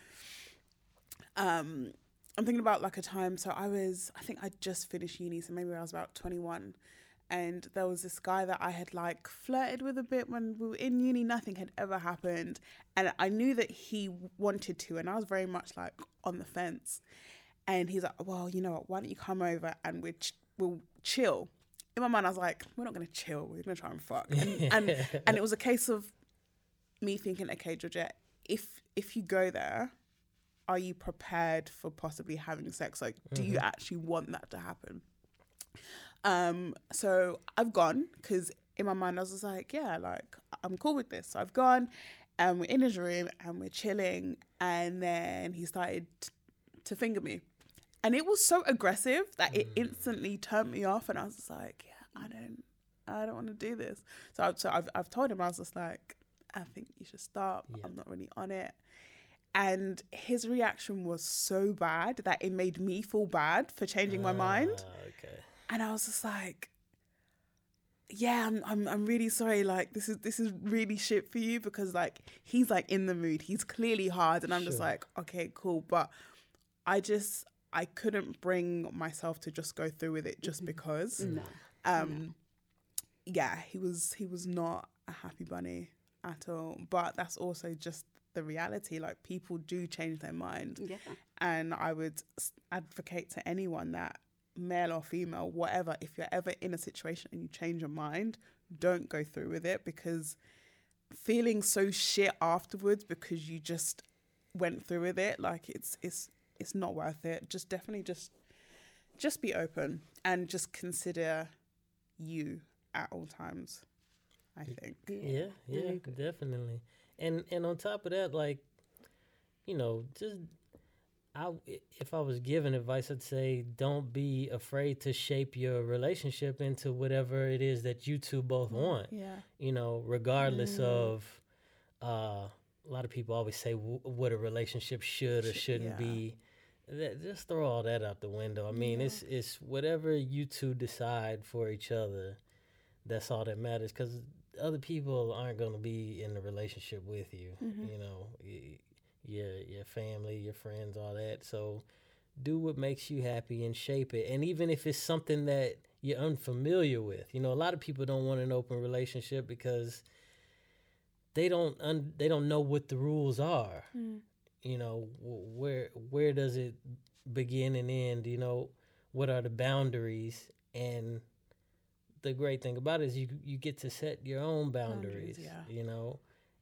um I'm thinking about like a time so I was I think I just finished uni so maybe I was about 21 and there was this guy that I had like flirted with a bit when we were in uni nothing had ever happened and I knew that he wanted to and I was very much like on the fence and he's like well you know what why don't you come over and we ch- we'll chill? In my mind I was like we're not going to chill we're going to try and fuck. And, and and it was a case of me thinking okay Georgette if if you go there are you prepared for possibly having sex? Like do you actually want that to happen? Um so i've gone because in my mind i was just like yeah like i'm cool with this. So i've gone and we're in his room and we're chilling and then he started t- to finger me. And it was so aggressive that it instantly turned me off and i was just like yeah i don't i don't want to do this. So, I, so I've, I've told him i was just like i think you should stop. Yeah. i'm not really on it and his reaction was so bad that it made me feel bad for changing my mind Ah, okay. and I was just like, "Yeah, I'm, I'm, I'm really sorry. Like, this is, this is really shit for you because like he's like in the mood. He's clearly hard, and I'm just like, okay, cool. But I just, I couldn't bring myself to just go through with it just because. No. Um, yeah, he was, he was not a happy bunny at all. But that's also just the reality. Like, people do change their mind Yeah. and I would advocate to anyone that male or female, whatever, if you're ever in a situation and you change your mind, don't go through with it because feeling so shit afterwards because you just went through with it, like it's it's it's not worth it. Just definitely just just be open and just consider you at all times. I think. Yeah, yeah, definitely. And and on top of that, like, you know, just I if I was giving advice, I'd say don't be afraid to shape your relationship into whatever it is that you two both want. Yeah. You know, regardless of uh, a lot of people always say w- what a relationship should or shouldn't yeah. be. That, just throw all that out the window. I mean, it's it's whatever you two decide for each other. That's all that matters because other people aren't going to be in the relationship with you. Mm-hmm. You know, your your family, your friends, all that. So do what makes you happy and shape it. And even if it's something that you're unfamiliar with, you know, a lot of people don't want an open relationship because they don't un- they don't know what the rules are. Mm. You know, where where does it begin and end? You know, what are the boundaries? And the great thing about it is you you get to set your own boundaries. Boundaries, yeah. You know,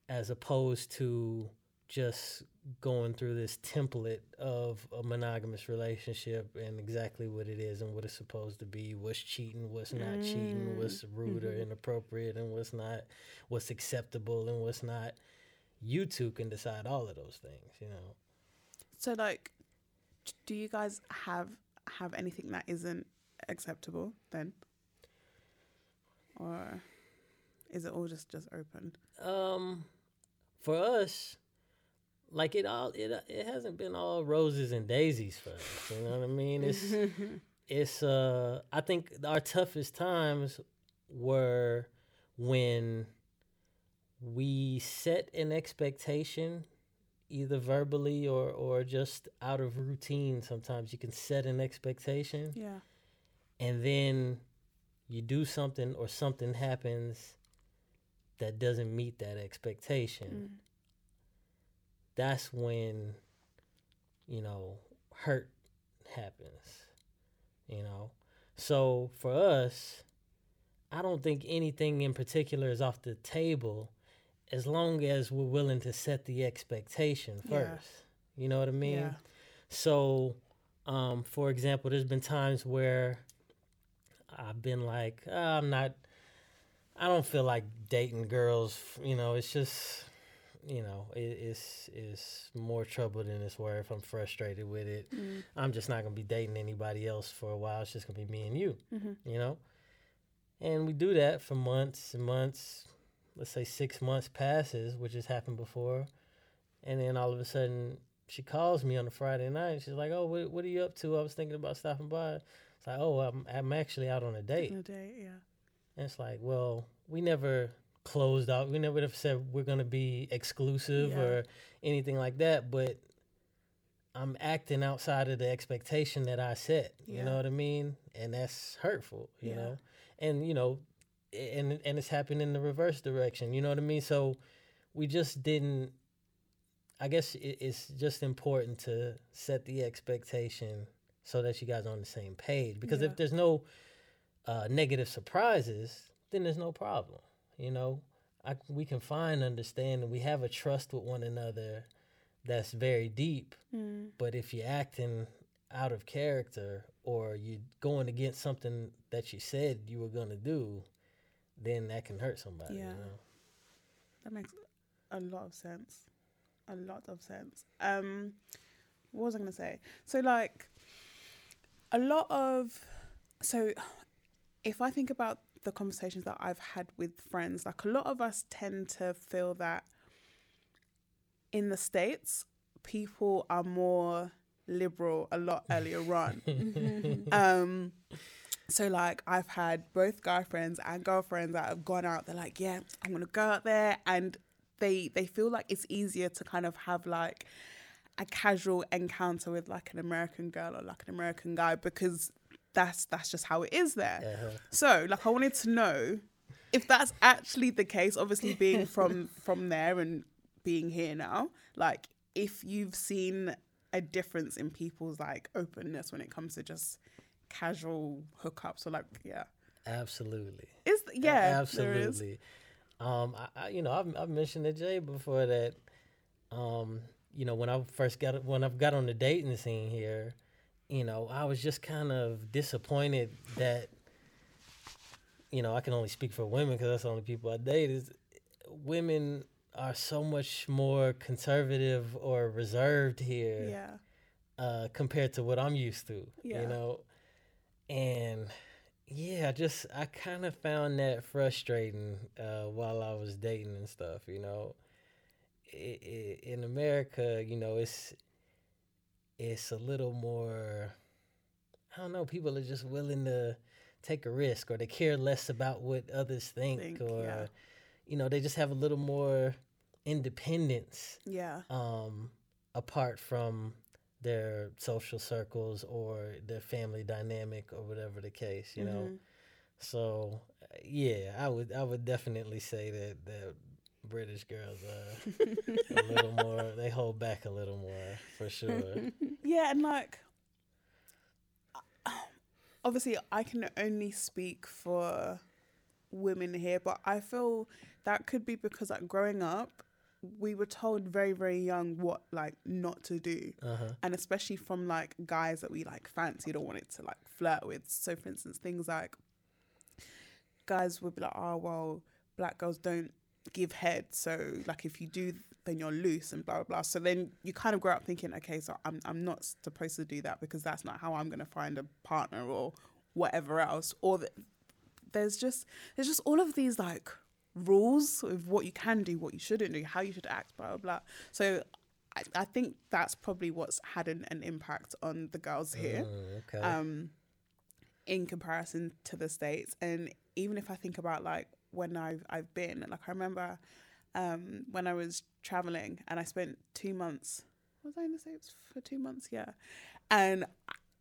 as opposed to just going through this template of a monogamous relationship and exactly what it is and what it's supposed to be what's cheating what's not cheating mm, what's rude or mm-hmm. inappropriate and what's not what's acceptable and what's not you two can decide all of those things you know So like do you guys have have anything that isn't acceptable then? Or is it all just just open? Um, for us, like it all it it hasn't been all roses and daisies for us. You know what I mean? It's it's uh I think our toughest times were when we set an expectation either verbally or or just out of routine sometimes you can set an expectation Yeah. and then you do something or something happens that doesn't meet that expectation that's when you know hurt happens you know so for us i don't think anything in particular is off the table as long as we're willing to set the expectation Yeah. first you know what i mean Yeah. so um, for example there's been times where i've been like "Ah, i'm not i don't feel like dating girls you know it's just you know, it, it's it's more trouble than it's worth. I'm frustrated with it. Mm. I'm just not gonna be dating anybody else for a while. It's just gonna be me and you. You know, and we do that for months and months. Let's say six months passes, which has happened before, and then all of a sudden she calls me on a Friday night. She's like, "Oh, what, what are you up to? I was thinking about stopping by." It's like, "Oh, I'm I'm actually out on a date." In a day, yeah. And it's like, well, we never closed out. We never have said we're gonna be exclusive Yeah. or anything like that. But I'm acting outside of the expectation that I set. You Yeah. know what I mean? And that's hurtful. You Yeah. know, and you know, and and it's happened in the reverse direction. You know what I mean? So we just didn't. I guess it's just important to set the expectation so that you guys are on the same page. Because Yeah. if there's no uh, negative surprises, then there's no problem. You know, I, we can find understanding. We have a trust with one another that's very deep. Mm. But if you're acting out of character or you're going against something that you said you were gonna do, then that can hurt somebody. Yeah. You know? That makes a lot of sense. A lot of sense. Um, what was I gonna say? So like, a lot of so, if I think about the conversations that I've had with friends, like a lot of us tend to feel that in the states, people are more liberal a lot earlier on. um, so like I've had both guy friends and girlfriends that have gone out. They're like, yeah, I'm gonna go out there, and they they feel like it's easier to kind of have like a casual encounter with like an American girl or like an American guy because that's that's just how it is there. So like I wanted to know if that's actually the case. Obviously, being from from there and being here now, like if you've seen a difference in people's like openness when it comes to just casual hookups or like yeah Absolutely. is yeah is. absolutely. Um, I, I, you know, I've, I've mentioned to Jay before that, um, you know, when I first got when I've got on the dating scene here, you know, I was just kind of disappointed that, you know, I can only speak for women because that's the only people I date. Is women are so much more conservative or reserved here yeah uh, compared to what I'm used to. Yeah. You know, and yeah, I just I kind of found that frustrating uh, while I was dating and stuff. You know, in America, you know, it's it's a little more. I don't know. People are just willing to take a risk, or they care less about what others think, Think, or yeah. you know, they just have a little more independence yeah um, apart from their social circles or their family dynamic or whatever the case, you know. Mhm. So yeah, I would I would definitely say that that British girls are a little more they hold back a little more for sure. yeah and like obviously I can only speak for women here but I feel that could be because like growing up we were told very very young what like not to do Uh-huh. and especially from like guys that we like fancied or wanted to like flirt with. So, for instance, things like guys would be like, "Oh, well, black girls don't give head, so like if you do, then you're loose and blah blah blah." So then you kind of grow up thinking, "Okay, so I'm I'm not supposed to do that because that's not how I'm gonna find a partner or whatever else." Or th- there's just there's just all of these like rules of what you can do, what you shouldn't do, how you should act, blah blah blah. So I, I think that's probably what's had an, an impact on the girls here. Mm, okay. um, in comparison to the states. And even if I think about like when I've I've been, like I remember um, when I was traveling and I spent two months. Was I in the states for two months? Yeah, and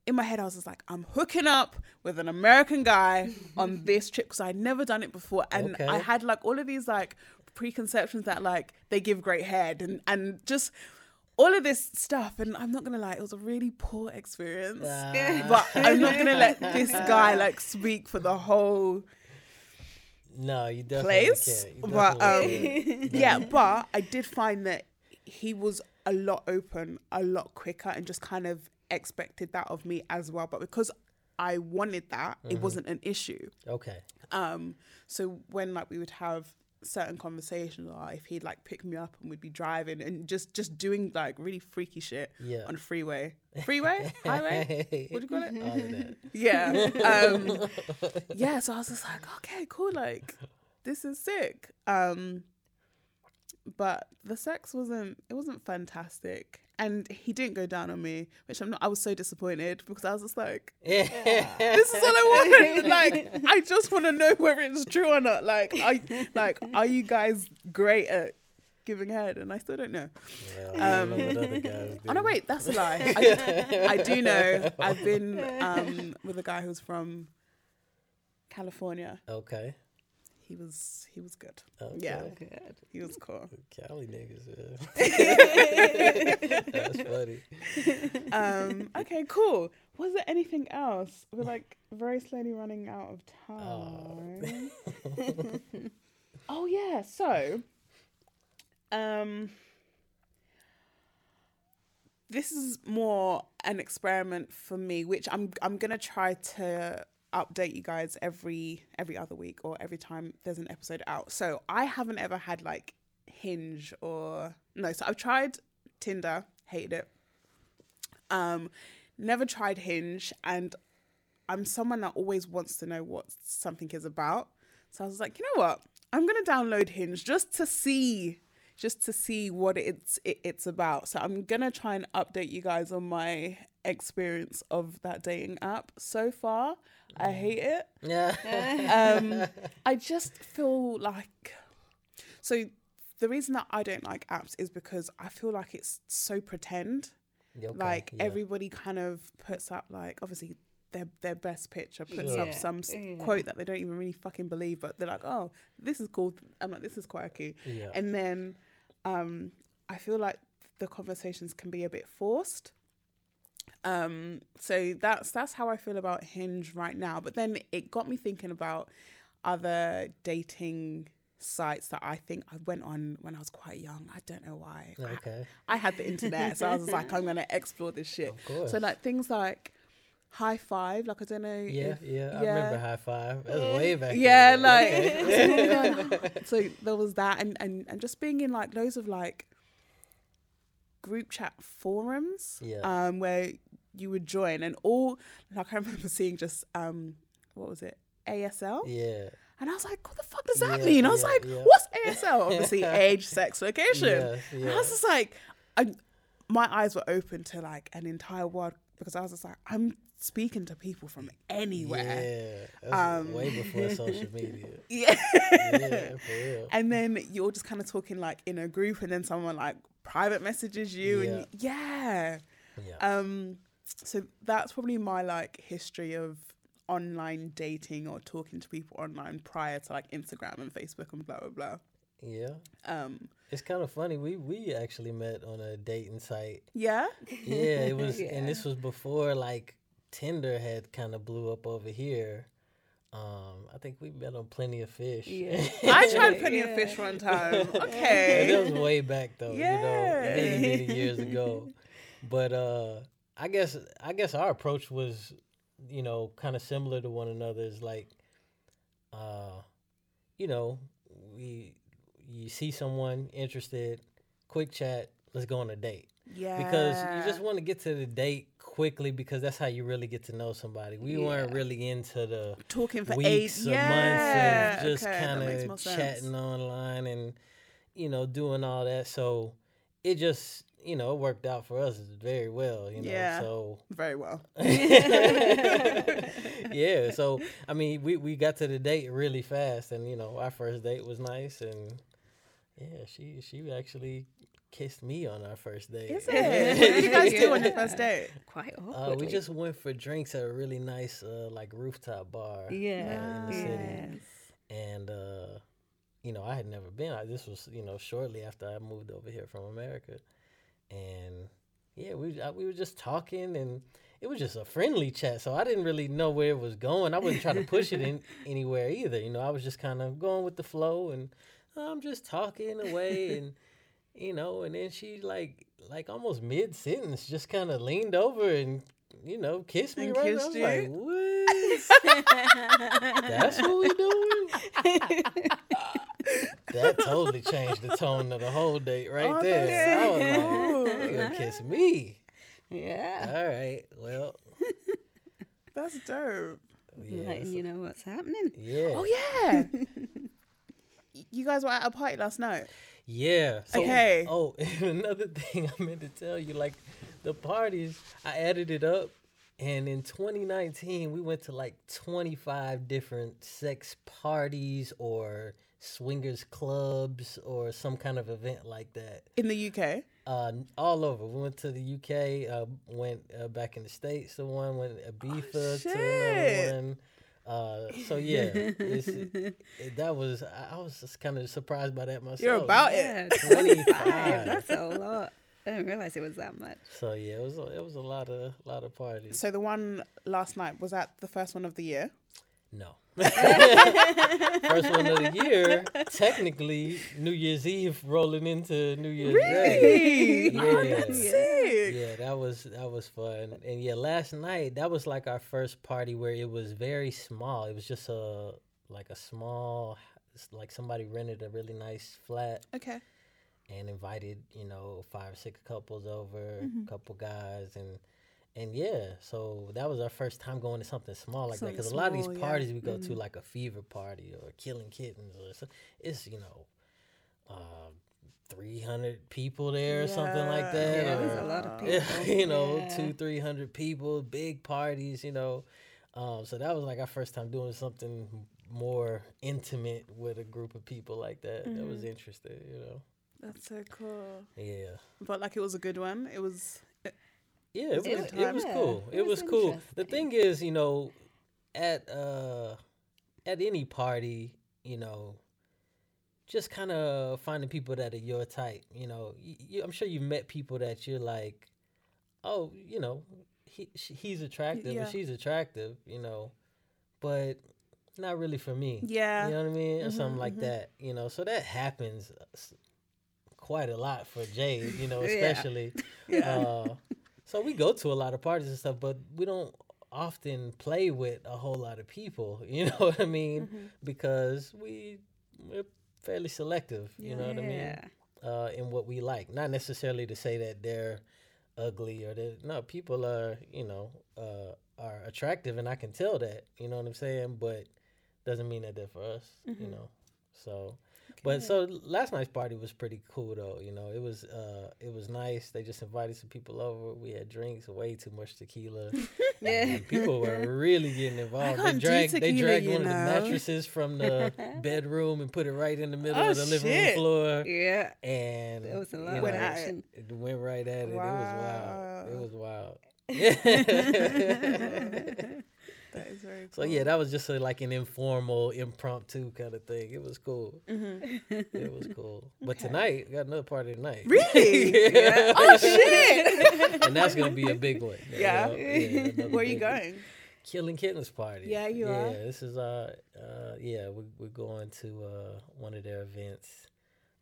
in my head I was just like, I'm hooking up with an American guy on this trip because I'd never done it before, and Okay. I had like all of these like preconceptions that like they give great head and and just all of this stuff and i'm not gonna lie it was a really poor experience Ah. but i'm not gonna let this guy like speak for the whole no, you definitely place? can't. You but um yeah but i did find that he was a lot open a lot quicker and just kind of expected that of me as well. But because i wanted that it wasn't an issue. Okay. um so when like we would have certain conversations or if he'd like pick me up and we'd be driving and just just doing like really freaky shit Yeah. on freeway. Freeway? Highway? What do you call it? All of that. yeah um yeah so i was just like okay cool like this is sick. Um but the sex wasn't it wasn't fantastic and he didn't go down on me which i'm not i was so disappointed because i was just like this is all I want. Like, I just want to know whether it's true or not. Like, are like are you guys great at giving head? And I still don't know. Well, Um, I don't know what other guys Oh no, wait, that's a lie. I, I do know. I've been um, with a guy who's from California. Okay. He was he was good. Okay. Yeah, Good. he was cool. Cali niggas. Yeah. That's funny. Um, okay, cool. Was there anything else? We're like very slowly running out of time. oh yeah, so um this is more an experiment for me, which I'm I'm gonna try to update you guys every every other week or every time there's an episode out. So I haven't ever had like Hinge or no, so I've tried Tinder, hated it. Um, never tried Hinge, and I'm someone that always wants to know what something is about. So I was like, you know what? I'm gonna download Hinge just to see, just to see what it's it, it's about. So I'm gonna try and update you guys on my experience of that dating app. So far, I hate it Yeah. um, I just feel like so the reason that I don't like apps is because I feel like it's so pretend. Okay, like yeah. everybody kind of puts up like obviously their their best picture puts Sure. up some Yeah. quote that they don't even really fucking believe, but they're like, oh, this is cool. I'm like, this is quirky. Yeah. And then um, I feel like the conversations can be a bit forced. Um, so that's that's how I feel about Hinge right now. But then it got me thinking about other dating sites that I think I went on when I was quite young. I don't know why. Okay. I, had the internet, so I was like, I'm gonna explore this shit. So like things like Hi5, like I don't know. Yeah, if- yeah, I remember high five. That was way back. yeah, then. like Okay. so there was that, and, and and just being in like loads of like group chat forums, Yeah. um, where you would join, and all like I remember seeing just um, what was it, ASL, yeah, and I was like, what the fuck does that Yeah, mean? I was yeah, like, yeah. what's ASL? Obviously, age, sex, location. And. I was just like, I, my eyes were open to like an entire world because I was just like, I'm speaking to people from anywhere. Yeah, Um, way before social media. Yeah. Yeah, for real. and then you're just kind of talking like in a group, and then someone like private messages you, and yeah. Yeah. Um, so that's probably my like history of online dating or talking to people online prior to like Instagram and Facebook and blah blah blah. yeah. Um, It's kind of funny. We we actually met on a dating site. yeah. Yeah, it was, Yeah. and this was before like Tinder had kind of blew up over here. Um, I think we met on Plenty of Fish. Yeah. I tried Plenty Yeah. and Fish one time. And that was way back though, you know, Yeah. many many years ago. But uh, I guess I guess our approach was, you know, kind of similar to one another's. Like, uh, you know, we you see someone interested, quick chat, let's go on a date Yeah. because you just want to get to the date quickly because that's how you really get to know somebody. We weren't really into the talking for weeks eight or yeah. months of just okay, kind of sense. chatting online and you know doing all that. So it just you know, it worked out for us very well. You know, Yeah. so Very well. yeah. So I mean, we we got to the date really fast, and you know, our first date was nice, and yeah, she she actually kissed me on our first date. Is it? What did you guys do on your first date? Quite Uh, we just went for drinks at a really nice, uh, like rooftop bar. yeah, in the city. yes. and uh, you know, I had never been. I, this was you know shortly after I moved over here from America, and yeah, we I, we were just talking, and it was just a friendly chat. So I didn't really know where it was going. I wasn't trying to push it in anywhere either. You know, I was just kind of going with the flow, and I'm just talking away, and you know, and then she like like almost mid sentence just kind of leaned over and you know kissed me And right. kissed I was you? like, what? That's what we doing? that totally changed the tone of the whole date right Oh, there. that's I was like, you gonna kiss me. yeah. All right. Well, That's dope. yeah. Letting so- you know what's happening. yeah. Oh yeah. You guys were at a party last night. Yeah. So, Okay. Oh, and another thing I meant to tell you, like the parties, I added it up, and in 2019 we went to like 25 different sex parties or swingers clubs or some kind of event like that. In the UK. Uh, all over. We went to the UK. Uh, went uh, back in the states. The one went Ibiza to Oh, shit. another one. Uh, so yeah, it's, it, that was. I I was just kind of surprised by that myself. You're about Yeah, it. 25. That's a lot. I didn't realize it was that much. So yeah, it was a, it was a lot of lot of parties. So the one last night was that the first one of the year. No. First one of the year, technically New Year's Eve rolling into New Year's Day. Yeah. Sick. Yeah, that was that was fun. And yeah, last night that was like our first party where it was very small. It was just a like a small like somebody rented a really nice flat Okay. and invited, you know, five or six couples over, Mm-hmm. a couple guys and and yeah, so that was our first time going to something small like that because a lot of these yeah. Mm-hmm. parties we go to like a fever party or killing kittens or so, it's you know uh, 300 people there or something like that Yeah, there's a lot of people. you know Yeah. two three hundred people big parties you know um, so that was like our first time doing something more intimate with a group of people like that that Mm-hmm. was interesting you know That's so cool. yeah But like it was a good one. It was. Yeah, it good it was cool. It it was was cool. The thing is, you know, at uh at any party, you know, just kind of finding people that are your type. You know, you, you, I'm sure you've met people that you're like, oh, you know, he sh he's attractive Yeah. or she's attractive, you know, but not really for me. Yeah. You know what I mean, or Mhm, something like mhm. that. You know, so that happens uh, quite a lot for Jade. You know, Yeah. especially. Yeah. Uh, so we go to a lot of parties and stuff, but we don't often play with a whole lot of people. You know what I mean? Mm-hmm. Because we we're fairly selective. You know what I mean? Uh, in what we like, not necessarily to say that they're ugly or that no people are you know uh, are attractive and I can tell that. You know what I'm saying? But doesn't mean that they're for us. You know. So but so last night's party was pretty cool though. You know, it was uh it was nice. They just invited some people over. We had drinks, way too much tequila. Yeah. And people were really getting involved. They dragged they dragged you one of the mattresses from the bedroom and put it right in the middle Oh, of the living shit. room floor. Yeah. And it was a lot of Went know, it. it went right at it. Wow. It was wild. It was wild. That is very cool. So yeah, that was just a, like an informal, impromptu kind of thing. It was cool. It was cool. But tonight, we got another party tonight. Really? yeah. Oh shit! and that's gonna be a big one. Yeah. another Where are you big one. going? Killing Kittens party. Yeah, you yeah, are. this is uh, uh yeah, we we're going to uh one of their events.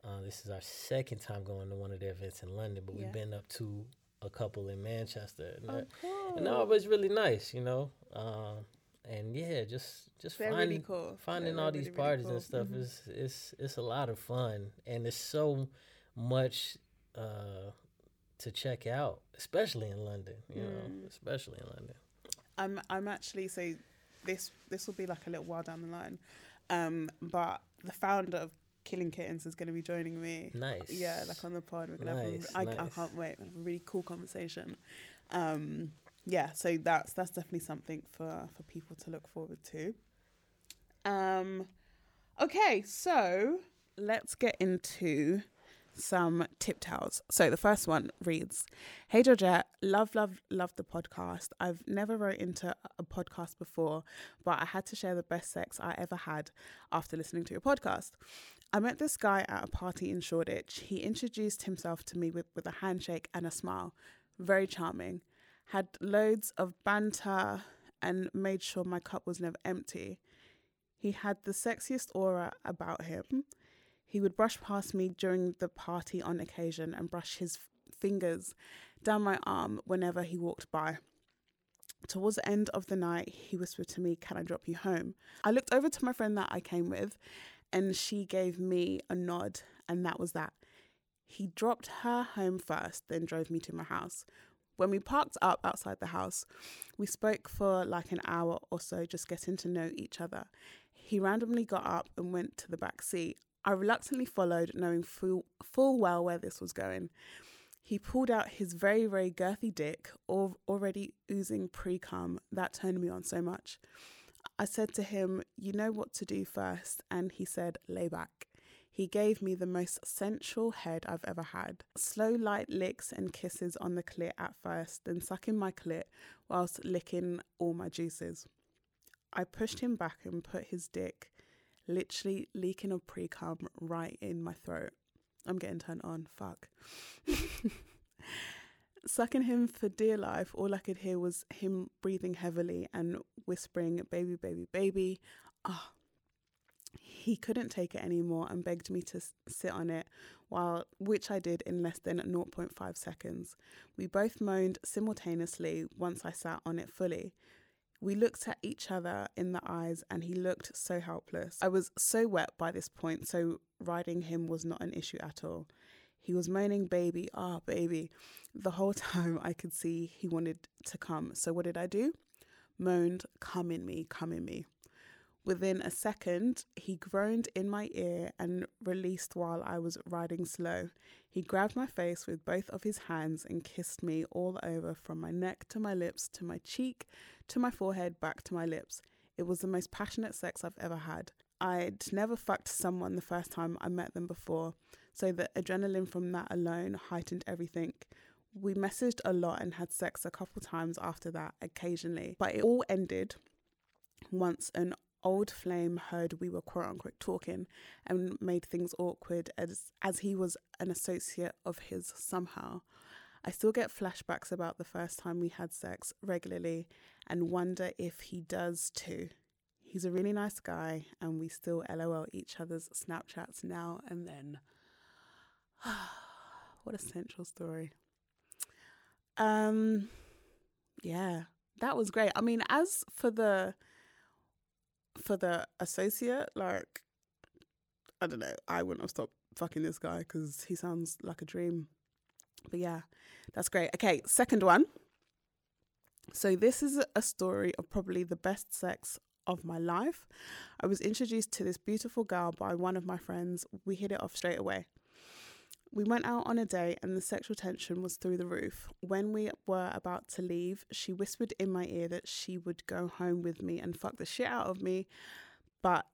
Uh, this is our second time going to one of their events in London, but Yeah. we've been up to a couple in Manchester. And, Oh, cool. and no, it was really nice, you know. Um, and yeah, just just They're finding really cool. finding They're all really, these really parties cool. and stuff Mhm. is it's it's a lot of fun, and it's so much uh, to check out, especially in London. You know, Mm. especially in London. I'm I'm actually so this this will be like a little while down the line, um, but the founder of Killing Kittens is going to be joining me. Nice. Yeah, like on the pod. We're gonna Nice, have a, I, I nice. can't wait. We're gonna have a really cool conversation. Um, yeah, so that's that's definitely something for for people to look forward to. Um, okay, so let's get into some tip towels. So the first one reads, "Hey Georgette, love, love, love the podcast. I've never wrote into a podcast before, but I had to share the best sex I ever had after listening to your podcast. I met this guy at a party in Shoreditch. He introduced himself to me with, with a handshake and a smile. Very charming. Had loads of banter and made sure my cup was never empty. He had the sexiest aura about him. He would brush past me during the party on occasion and brush his fingers down my arm whenever he walked by. Towards the end of the night, he whispered to me, Can I drop you home? I looked over to my friend that I came with, and she gave me a nod, and that was that. He dropped her home first, then drove me to my house. When we parked up outside the house, we spoke for like an hour or so, just getting to know each other. He randomly got up and went to the back seat. I reluctantly followed, knowing full, full well where this was going. He pulled out his very, very girthy dick, al- already oozing pre cum. That turned me on so much. I said to him, You know what to do first. And he said, Lay back. He gave me the most sensual head I've ever had. Slow, light licks and kisses on the clit at first, then sucking my clit whilst licking all my juices. I pushed him back and put his dick, literally leaking of pre cum, right in my throat. I'm getting turned on. Fuck. Sucking him for dear life, all I could hear was him breathing heavily and whispering, baby, baby, baby. Ah. He couldn't take it anymore and begged me to sit on it, while which I did in less than 0.5 seconds. We both moaned simultaneously once I sat on it fully. We looked at each other in the eyes and he looked so helpless. I was so wet by this point, so riding him was not an issue at all. He was moaning, baby, ah, baby. The whole time I could see he wanted to come. So what did I do? Moaned, come in me, come in me. Within a second, he groaned in my ear and released while I was riding slow. He grabbed my face with both of his hands and kissed me all over from my neck to my lips to my cheek to my forehead back to my lips. It was the most passionate sex I've ever had. I'd never fucked someone the first time I met them before, so the adrenaline from that alone heightened everything. We messaged a lot and had sex a couple times after that, occasionally, but it all ended once an old flame heard we were quote unquote talking and made things awkward as as he was an associate of his somehow. I still get flashbacks about the first time we had sex regularly and wonder if he does too. He's a really nice guy and we still LOL each other's Snapchats now and then. what a central story. Um yeah, that was great. I mean, as for the for the associate, like I don't know, I wouldn't have stopped fucking this guy because he sounds like a dream. But yeah, that's great. Okay, second one. So this is a story of probably the best sex of my life. I was introduced to this beautiful girl by one of my friends. We hit it off straight away. We went out on a date and the sexual tension was through the roof. When we were about to leave, she whispered in my ear that she would go home with me and fuck the shit out of me. But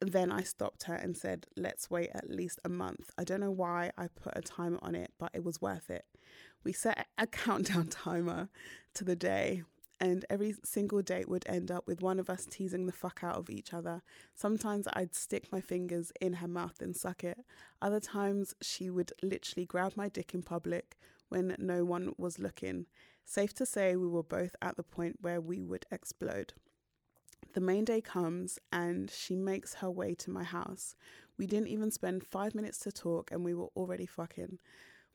then I stopped her and said, let's wait at least a month. I don't know why I put a timer on it, but it was worth it. We set a countdown timer to the day, and every single date would end up with one of us teasing the fuck out of each other. Sometimes I'd stick my fingers in her mouth and suck it. Other times she would literally grab my dick in public when no one was looking. Safe to say, we were both at the point where we would explode. The main day comes and she makes her way to my house. We didn't even spend five minutes to talk and we were already fucking.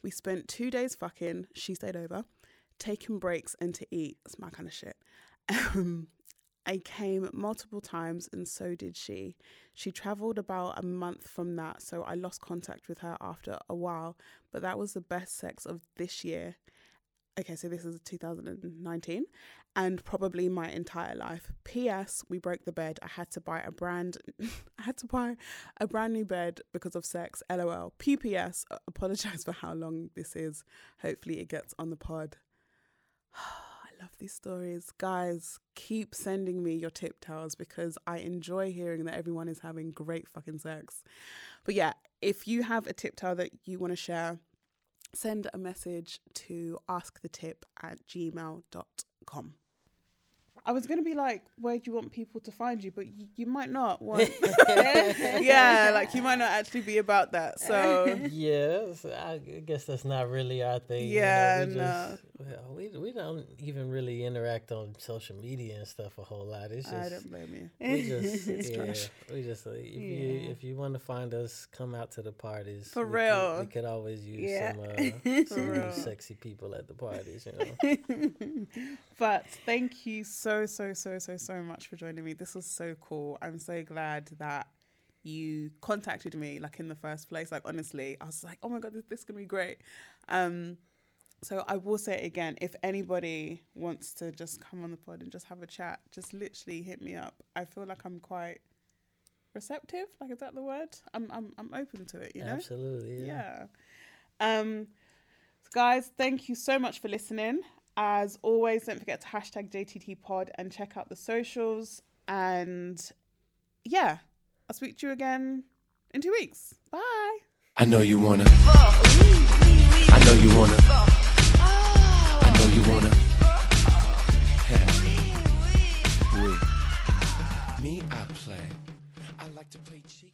We spent two days fucking, she stayed over, taking breaks and to eat. That's my kind of shit. Um, I came multiple times and so did she. She travelled about a month from that, so I lost contact with her after a while, but that was the best sex of this year. okay, so this is 2019 and probably my entire life. P.S. We broke the bed. I had to buy a brand I had to buy a brand new bed because of sex. LOL. P.P.S. Apologize for how long this is. Hopefully it gets on the pod. I love these stories. Guys, keep sending me your tip tales because I enjoy hearing that everyone is having great fucking sex. But yeah, if you have a tip tale that you want to share, send a message to askthetip at gmail.com. I was going to be like, where do you want people to find you? But you, you might not want. yeah, like you might not actually be about that. So yeah, I guess that's not really our thing. Yeah, you know, no. Just, well, we we don't even really interact on social media and stuff a whole lot. It's just I don't blame you. we just yeah, trash. we just like, if you if you want to find us, come out to the parties. For we could- real. we could always use Yeah. some uh, some sexy people at the parties. You know. But thank you so, so, so, so, so much for joining me. This was so cool. I'm so glad that you contacted me like in the first place. Like honestly, I was like, oh my god, this, this is gonna be great. Um, so I will say it again. If anybody wants to just come on the pod and just have a chat, just literally hit me up. I feel like I'm quite receptive. Like is that the word? I'm I'm I'm open to it. You know. Absolutely. Yeah. Yeah. Um, so guys, thank you so much for listening. As always, don't forget to hashtag JTT Pod and check out the socials. And yeah, I'll speak to you again in two weeks. Bye. I know you wanna. I know you wanna wanna. Me, I play. I like to play cheat